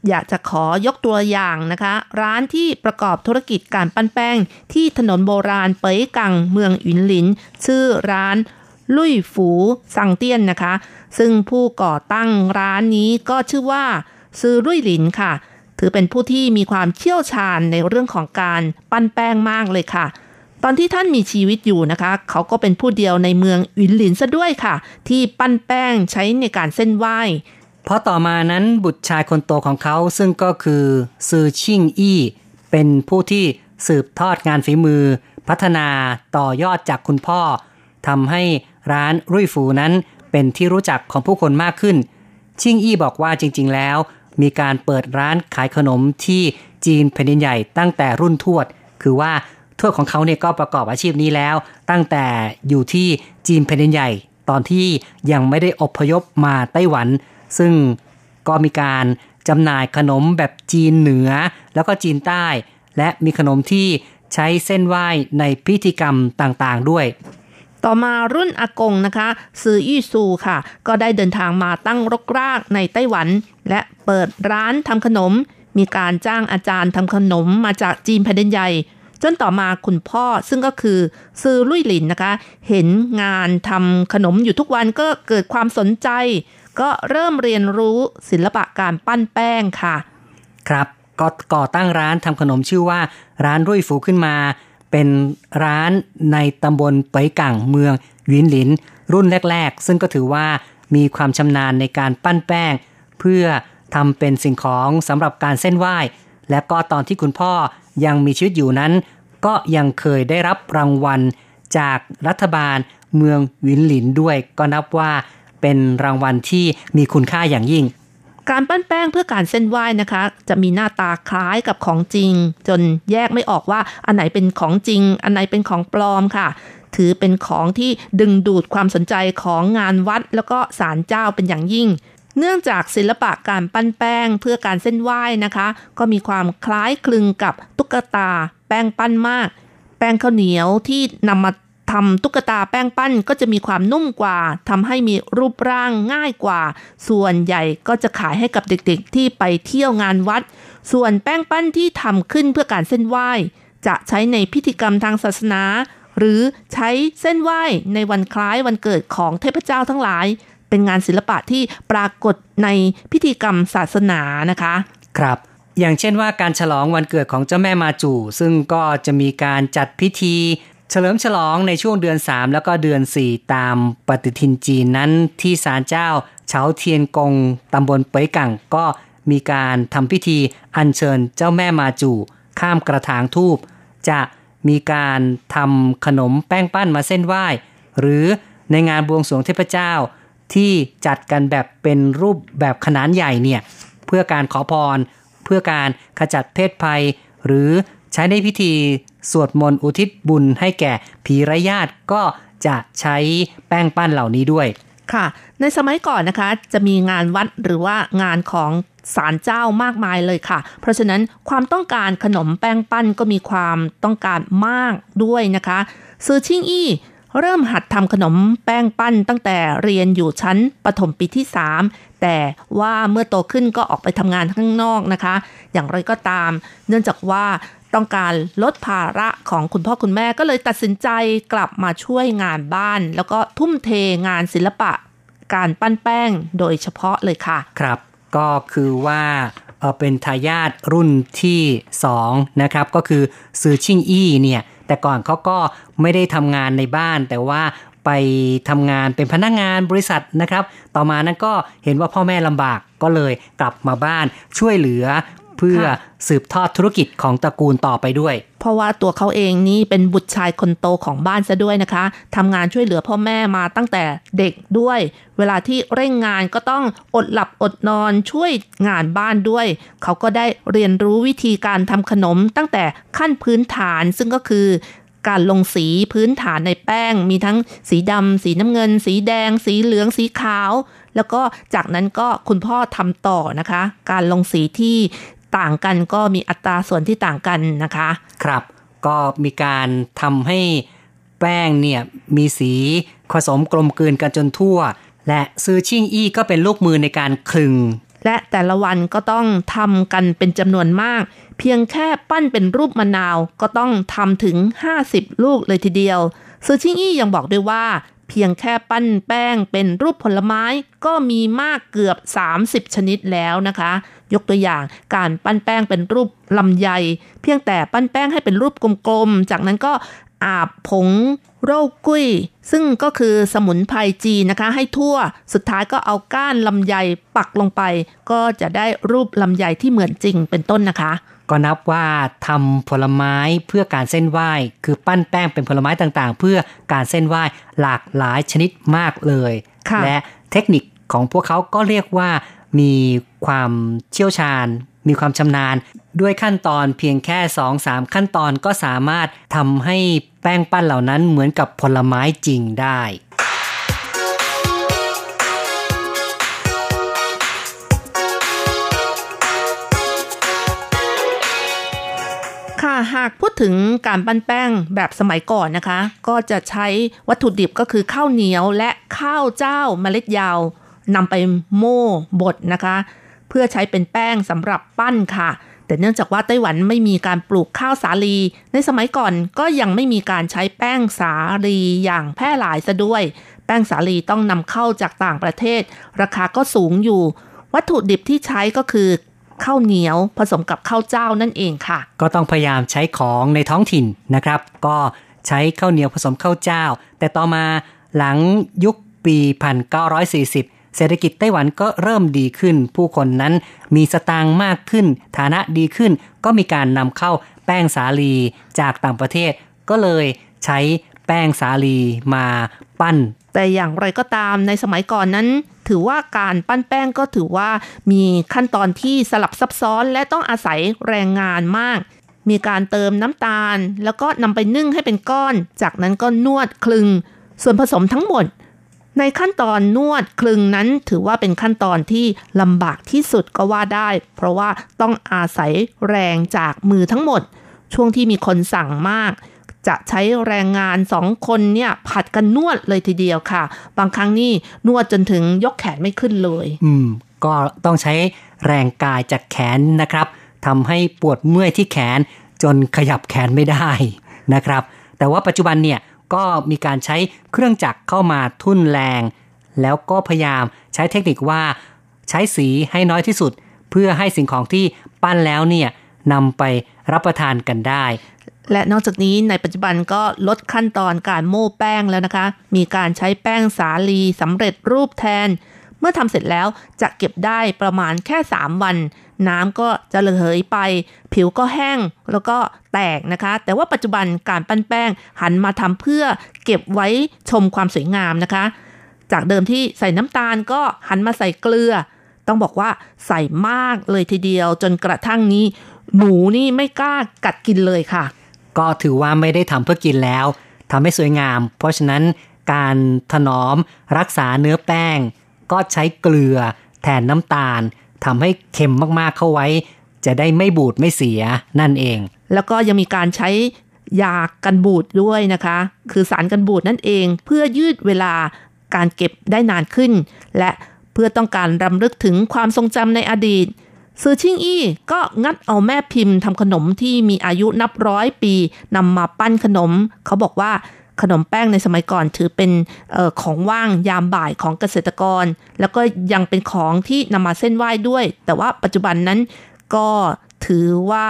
อยากจะขอยกตัวอย่างนะคะ ร้านที่ประกอบธุรกิจการปั้นแป้ง ที่ถนนโบราณเปยกังเมืองอินหลิน ชื่อร้านลุยฝูสังเตี้ยนนะคะ ซึ่งผู้ก่อตั้งร้านนี้ก็ชื่อว่าซือรุ่ยหลินค่ะ ถือเป็นผู้ที่มีความเชี่ยวชาญในเรื่องของการปั้นแป้งมากเลยค่ะ ตอนที่ท่านมีชีวิตอยู่นะคะ เขาก็เป็นผู้เดียวในเมืองอินหลินซะด้วยค่ะ ที่ปั้นแป้งใช้ในการเส้นไหว้ เพราะต่อมานั้นบุตรชายคนโตของเขาซึ่งก็คือซือชิ่งอี้เป็นผู้ที่สืบทอดงานฝีมือ พัฒนาต่อยอดจากคุณพ่อทำให้ร้านรุ่ยฟูนั้นเป็นที่รู้จักของผู้คนมากขึ้น ชิ่งอี้บอกว่าจริง ๆ แล้ว มีการเปิดร้านขายขนมที่จีนแผ่นดินใหญ่ตั้งแต่รุ่นทวด คือว่าทวดของเขาเนี่ยก็ประกอบอาชีพนี้แล้ว ตั้งแต่อยู่ที่จีนแผ่นดินใหญ่ ตอนที่ยังไม่ได้อพยพมาไต้หวัน ซึ่งก็มีการจำหน่ายขนมแบบจีนเหนือ แล้วก็จีนใต้ และมีขนมที่ใช้เส้นไหว้ในพิธีกรรมต่างๆด้วย ต่อมารุ่นอากงนะคะซืออี้ซูค่ะ ก็ได้เดินทางมาตั้งรกรากในไต้หวัน และเปิดร้านทำขนม มีการจ้างอาจารย์ทำขนมมาจากจีนแผ่นดินใหญ่จนต่อมาคุณพ่อซึ่งก็คือซือลุยหลินนะคะ เห็นงานทำขนมอยู่ทุกวันก็เกิดความสนใจ ก็เริ่มเรียนรู้ศิลปะการปั้นแป้งค่ะ ครับก็ก่อตั้งร้านทำขนมชื่อว่า ร้านรุ่ยฟูขึ้นมา เป็นร้านในตำบลเปยกังเมืองหวินหลิน รุ่นแรก ๆ ซึ่งก็ถือว่ามีความชำนาญในการปั้นแป้ง เพื่อทำเป็นสิ่งของสำหรับการเส้นไหว้ และก็ตอนที่คุณพ่อยังมีชีวิตอยู่นั้น ก็ยังเคยได้รับรางวัลจากรัฐบาลเมืองหวินหลินด้วย ก็นับว่า เป็นรางวัลที่มีคุณค่าอย่างยิ่ง การปั้นแป้งเพื่อการเส้นไหว้นะคะ จะมีหน้าตาคล้ายกับของจริง จนแยกไม่ออกว่าอันไหนเป็นของจริง อันไหนเป็นของปลอมค่ะ ถือเป็นของที่ดึงดูดความสนใจของงานวัด แล้วก็ศาลเจ้าเป็นอย่างยิ่งเนื่องจากศิลปะการปั้นแป้งเพื่อการเส้นไหว้นะคะ ก็มีความคล้ายคลึงกับตุ๊กตา แป้งปั้นมาก แป้งข้าวเหนียวที่นำมา ทำตุ๊กตาแป้งปั้นก็จะมีความนุ่มกว่าทำให้มีรูปร่างง่ายกว่า ส่วนใหญ่ก็จะขายให้กับเด็กๆ ที่ไปเที่ยวงานวัด ส่วนแป้งปั้นที่ทำขึ้นเพื่อการเส้นไหว้ จะใช้ในพิธีกรรมทางศาสนา หรือใช้เส้นไหว้ในวันคล้ายวันเกิดของเทพเจ้าทั้งหลาย เป็นงานศิลปะที่ปรากฏในพิธีกรรมศาสนานะคะ ครับอย่างเช่นว่าการฉลองวันเกิดของเจ้าแม่มาจู ซึ่งก็จะมีการจัดพิธี เฉลิมฉลองในช่วงเดือน 3 แล้วก็เดือน 4 ตามปฏิทินจีนนั้นที่ศาลเจ้าเฉาเทียนกงตำบลเปยกังก็มีการทำพิธีอัญเชิญเจ้าแม่มาจูข้ามกระถางทูบจะมีการทำขนมแป้งปั้นมาเส้นไหว้ หรือในงานบวงสรวงเทพเจ้าที่จัดกันแบบเป็นรูปแบบขนาดใหญ่เนี่ยเพื่อการขอพร เพื่อการขจัดเพศภัย หรือใช้ในพิธี สวดมนต์อุทิศบุญให้แก่ผีไร้ญาติก็จะใช้แป้งปั้นเหล่านี้ด้วยค่ะ ในสมัยก่อนนะคะจะมีงานวัดหรือว่างานของศาลเจ้ามากมายเลยค่ะ เพราะฉะนั้นความต้องการขนมแป้งปั้นก็มีความต้องการมากด้วยนะคะซือชิงอี้เริ่มหัดทำขนมแป้งปั้นตั้งแต่เรียนอยู่ชั้นประถมปีที่ 3 แต่ว่าเมื่อโตขึ้นก็ออกไปทำงานข้างนอกนะคะ อย่างไรก็ตาม เนื่องจากว่า ต้องการลดภาระของคุณพ่อคุณแม่ก็เลยตัดสินใจกลับมาช่วยงานบ้าน แล้วก็ทุ่มเทงานศิลปะ การปั้นแป้งโดยเฉพาะเลยค่ะ ครับ ก็คือว่าเป็นทายาทรุ่นที่ 2 นะครับ ก็คือซือชิงอี้เนี่ย แต่ก่อนเขาก็ไม่ได้ทำงานในบ้าน แต่ว่าไปทำงานเป็นพนักงานบริษัทนะครับ ต่อมานั้นก็เห็นว่าพ่อแม่ลำบากก็เลยกลับมาบ้านช่วยเหลือ เพื่อค่ะสืบทอดธุรกิจของตระกูลต่อไปด้วย เพราะว่าตัวเขาเองนี่เป็นบุตรชายคนโตของบ้านซะด้วยนะคะทำงานช่วยเหลือพ่อแม่มาตั้งแต่เด็กด้วย เวลาที่เร่งงานก็ต้องอดหลับอดนอนช่วยงานบ้านด้วย เขาก็ได้เรียนรู้วิธีการทำขนมตั้งแต่ขั้นพื้นฐานซึ่งก็คือการลงสีพื้นฐานในแป้ง มีทั้งสีดำสีน้ำเงิน สีแดง สีเหลืองสีขาว แล้วก็จากนั้นก็คุณพ่อทำต่อนะคะ การลงสีที่ ต่างกันก็มีอัตราส่วนที่ต่างกันนะคะ ครับ ก็มีการทำให้แป้งเนี่ยมีสีผสมกลมกลืนกันจนทั่ว และซือชิ่งอี้ก็เป็นลูกมือในการคลึง และแต่ละวันก็ต้องทำกันเป็นจำนวนมาก เพียงแค่ปั้นเป็นรูปมะนาวก็ต้องทำถึง 50 ลูกเลยทีเดียว ซือชิงอี้ยังบอกด้วยว่า เพียงแค่ปั้นแป้งเป็นรูปผลไม้ก็มีมากเกือบ 30 ชนิดแล้วนะคะ ยกตัวอย่าง การปั้นแป้งเป็นรูปลำไย เพียงแต่ปั้นแป้งให้เป็นรูปกลมๆ จากนั้นก็อาบผงโรกุ้ย ซึ่งก็คือสมุนไพรจีนนะคะ ให้ทั่วสุดท้ายก็เอาก้านลำไยปักลงไป ก็จะได้รูปลำไยที่เหมือนจริงเป็นต้นนะคะ ก็นับว่าทำผลไม้เพื่อการเส้นไหว้ คือปั้นแป้งเป็นผลไม้ต่างๆ เพื่อการเส้นไหว้หลากหลายชนิดมากเลยค่ะและเทคนิคของพวกเขาก็เรียกว่า มีความเชี่ยวชาญ มีความชำนาญ ด้วยขั้นตอนเพียงแค่ 2-3 ขั้นตอนก็สามารถทำให้แป้งปั้นเหล่านั้นเหมือนกับผลไม้จริงได้ค่ะหากพูดถึงการปั้นแป้งแบบสมัยก่อนนะคะ ก็จะใช้วัตถุดิบก็คือข้าวเหนียวและข้าวเจ้าเมล็ดยาว นำไปโม่บดนะคะ เพื่อใช้เป็นแป้งสำหรับปั้นค่ะ แต่เนื่องจากว่าไต้หวันไม่มีการปลูกข้าวสาลี ในสมัยก่อนก็ยังไม่มีการใช้แป้งสาลีอย่างแพร่หลายซะด้วย แป้งสาลีต้องนำเข้าจากต่างประเทศ ราคาก็สูงอยู่ วัตถุดิบที่ใช้ก็คือข้าวเหนียวผสมกับข้าวเจ้านั่นเองค่ะ ก็ต้องพยายามใช้ของในท้องถิ่นนะครับ ก็ใช้ข้าวเหนียวผสมข้าวเจ้า แต่ต่อมาหลังยุคปี 1940 เศรษฐกิจไต้หวันก็เริ่มดีขึ้น ผู้คนนั้นมีสตางค์มากขึ้น ฐานะดีขึ้น ก็มีการนำเข้าแป้งสาลีจากต่างประเทศ ก็เลยใช้แป้งสาลีมาปั้น แต่อย่างไรก็ตามในสมัยก่อนนั้น ถือว่าการปั้นแป้งก็ถือว่ามีขั้นตอนที่สลับซับซ้อนและต้องอาศัยแรงงานมากมีการเติมน้ำตาล แล้วก็นำไปนึ่งให้เป็นก้อน จากนั้นก็นวดคลึง ส่วนผสมทั้งหมด ในขั้นตอนนวดคลึงนั้นถือว่าเป็นขั้นตอนที่ลำบากที่สุดก็ว่าได้ เพราะว่าต้องอาศัยแรงจากมือทั้งหมด ช่วงที่มีคนสั่งมาก จะใช้แรงงานสองคนเนี่ยผัดกันนวดเลยทีเดียวค่ะ บางครั้งนี่นวดจนถึงยกแขนไม่ขึ้นเลย อืม ก็ต้องใช้แรงกายจากแขนนะครับทำให้ปวดเมื่อยที่แขนจนขยับแขนไม่ได้นะครับ แต่ว่าปัจจุบันเนี่ย ก็มีการใช้เครื่องจักรเข้ามาทุ่นแรง แล้วก็พยายามใช้เทคนิคว่า ใช้สีให้น้อยที่สุด เพื่อให้สิ่งของที่ปั้นแล้วเนี่ยนำไปรับประทานกันได้ และนอกจากนี้ในปัจจุบันก็ลดขั้นตอนการโม้แป้งแล้วนะคะ มีการใช้แป้งสาลีสำเร็จรูปแทน เมื่อทำเสร็จแล้วจะเก็บได้ประมาณแค่ 3 วัน น้ำก็จะระเหยไป ผิวก็แห้งแล้วก็แตกนะคะ แต่ว่าปัจจุบันการปั้นแป้งหันมาทำเพื่อเก็บไว้ชมความสวยงามนะคะ จากเดิมที่ใส่น้ำตาลก็หันมาใส่เกลือ ต้องบอกว่าใส่มากเลยทีเดียวจนกระทั่งนี้ หนูนี่ไม่กล้ากัดกินเลยค่ะ ก็ถือว่าไม่ได้ทำเพื่อกินแล้วทำให้สวยงาม เพราะฉะนั้นการถนอมรักษาเนื้อแป้ง ก็ใช้เกลือแทนน้ำตาลทำให้เค็มมากๆเข้าไว้ จะได้ไม่บูดไม่เสียนั่นเอง แล้วก็ยังมีการใช้ยากันบูดด้วยนะคะ คือสารกันบูดนั่นเอง เพื่อยืดเวลาการเก็บได้นานขึ้น และเพื่อต้องการรำลึกถึงความทรงจำในอดีตซือชิงอี้ก็งัดเอาแม่พิมพ์ทำขนมที่มีอายุนับร้อยปีนำมาปั้นขนม เขาบอกว่า ขนมแป้งในสมัยก่อนถือเป็นออของว่างยามบ่ายของเกษตรกร แล้วก็ยังเป็นของที่นำมาเส้นไหว้ด้วย แต่ว่าปัจจุบันนั้นก็ถือว่า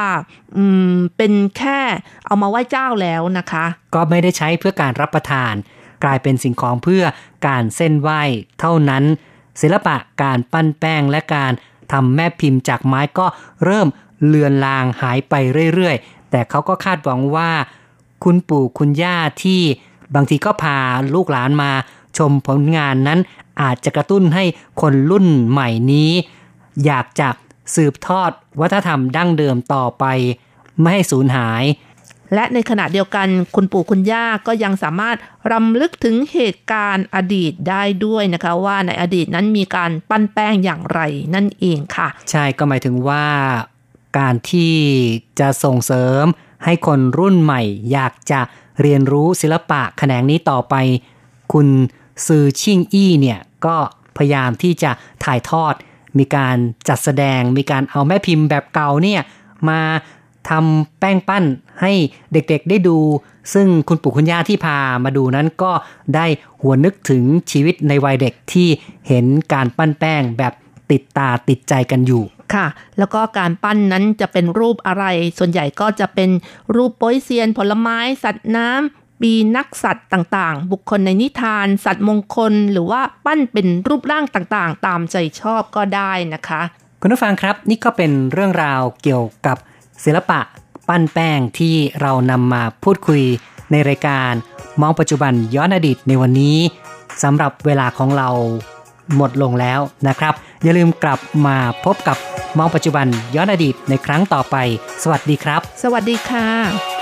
เป็นแค่เอามาไหว้เจ้าแล้วนะคะ ก็ไม่ได้ใช้เพื่อการรับประทาน กลายเป็นสิ่งของเพื่อการเส้นไหว้เท่านั้น ศิลปะการปั้นแป้งและการทำแม่พิมพ์จากไม้ก็เริ่มเลือนลางหายไปเรื่อยๆ แต่เขาก็คาดหวังว่า คุณปู่คุณย่าที่บางทีก็พาลูกหลานมาชมผลงานนั้นอาจจะกระตุ้นให้คนรุ่นใหม่นี้ อยากจะสืบทอดวัฒนธรรมดั้งเดิมต่อไป ไม่ให้สูญหาย และในขณะเดียวกันคุณปู่คุณย่าก็ยังสามารถรำลึกถึงเหตุการณ์อดีตได้ด้วยนะคะ ว่าในอดีตนั้นมีการปั้นแป้งอย่างไรนั่นเองค่ะ ใช่ก็หมายถึงว่าการที่จะส่งเสริม ให้คนรุ่นใหม่ อยากจะเรียนรู้ศิลปะแขนงนี้ต่อไป คุณซือชิงอี้เนี่ยก็พยายามที่จะถ่ายทอด มีการจัดแสดง มีการเอาแม่พิมพ์แบบเก่าเนี่ยมาทำแป้งปั้นให้เด็กๆได้ดู ซึ่งคุณปู่คุณย่าที่พามาดูนั้นก็ได้หัวนึกถึงชีวิตในวัยเด็กที่เห็นการปั้นแป้งแบบ ติดตาติดใจกันอยู่ค่ะ แล้วก็การปั้นนั้นจะเป็นรูปอะไร ส่วนใหญ่ก็จะเป็นรูปโป้ยเซียน ผลไม้ สัตว์น้ำปีนักสัตว์ต่างๆ บุคคลในนิทาน สัตว์มงคล หรือว่าปั้นเป็นรูปร่างต่างๆ ตามใจชอบก็ได้นะคะ คุณผู้ฟังครับ นี่ก็เป็นเรื่องราวเกี่ยวกับศิลปะปั้นแป้งที่เรานำมาพูดคุยในรายการมองปัจจุบันย้อนอดีตในวันนี้สำหรับเวลาของเรา หมดลงแล้วนะครับ อย่าลืมกลับมาพบกับมองปัจจุบันย้อนอดีตในครั้งต่อไป สวัสดีครับ สวัสดีค่ะ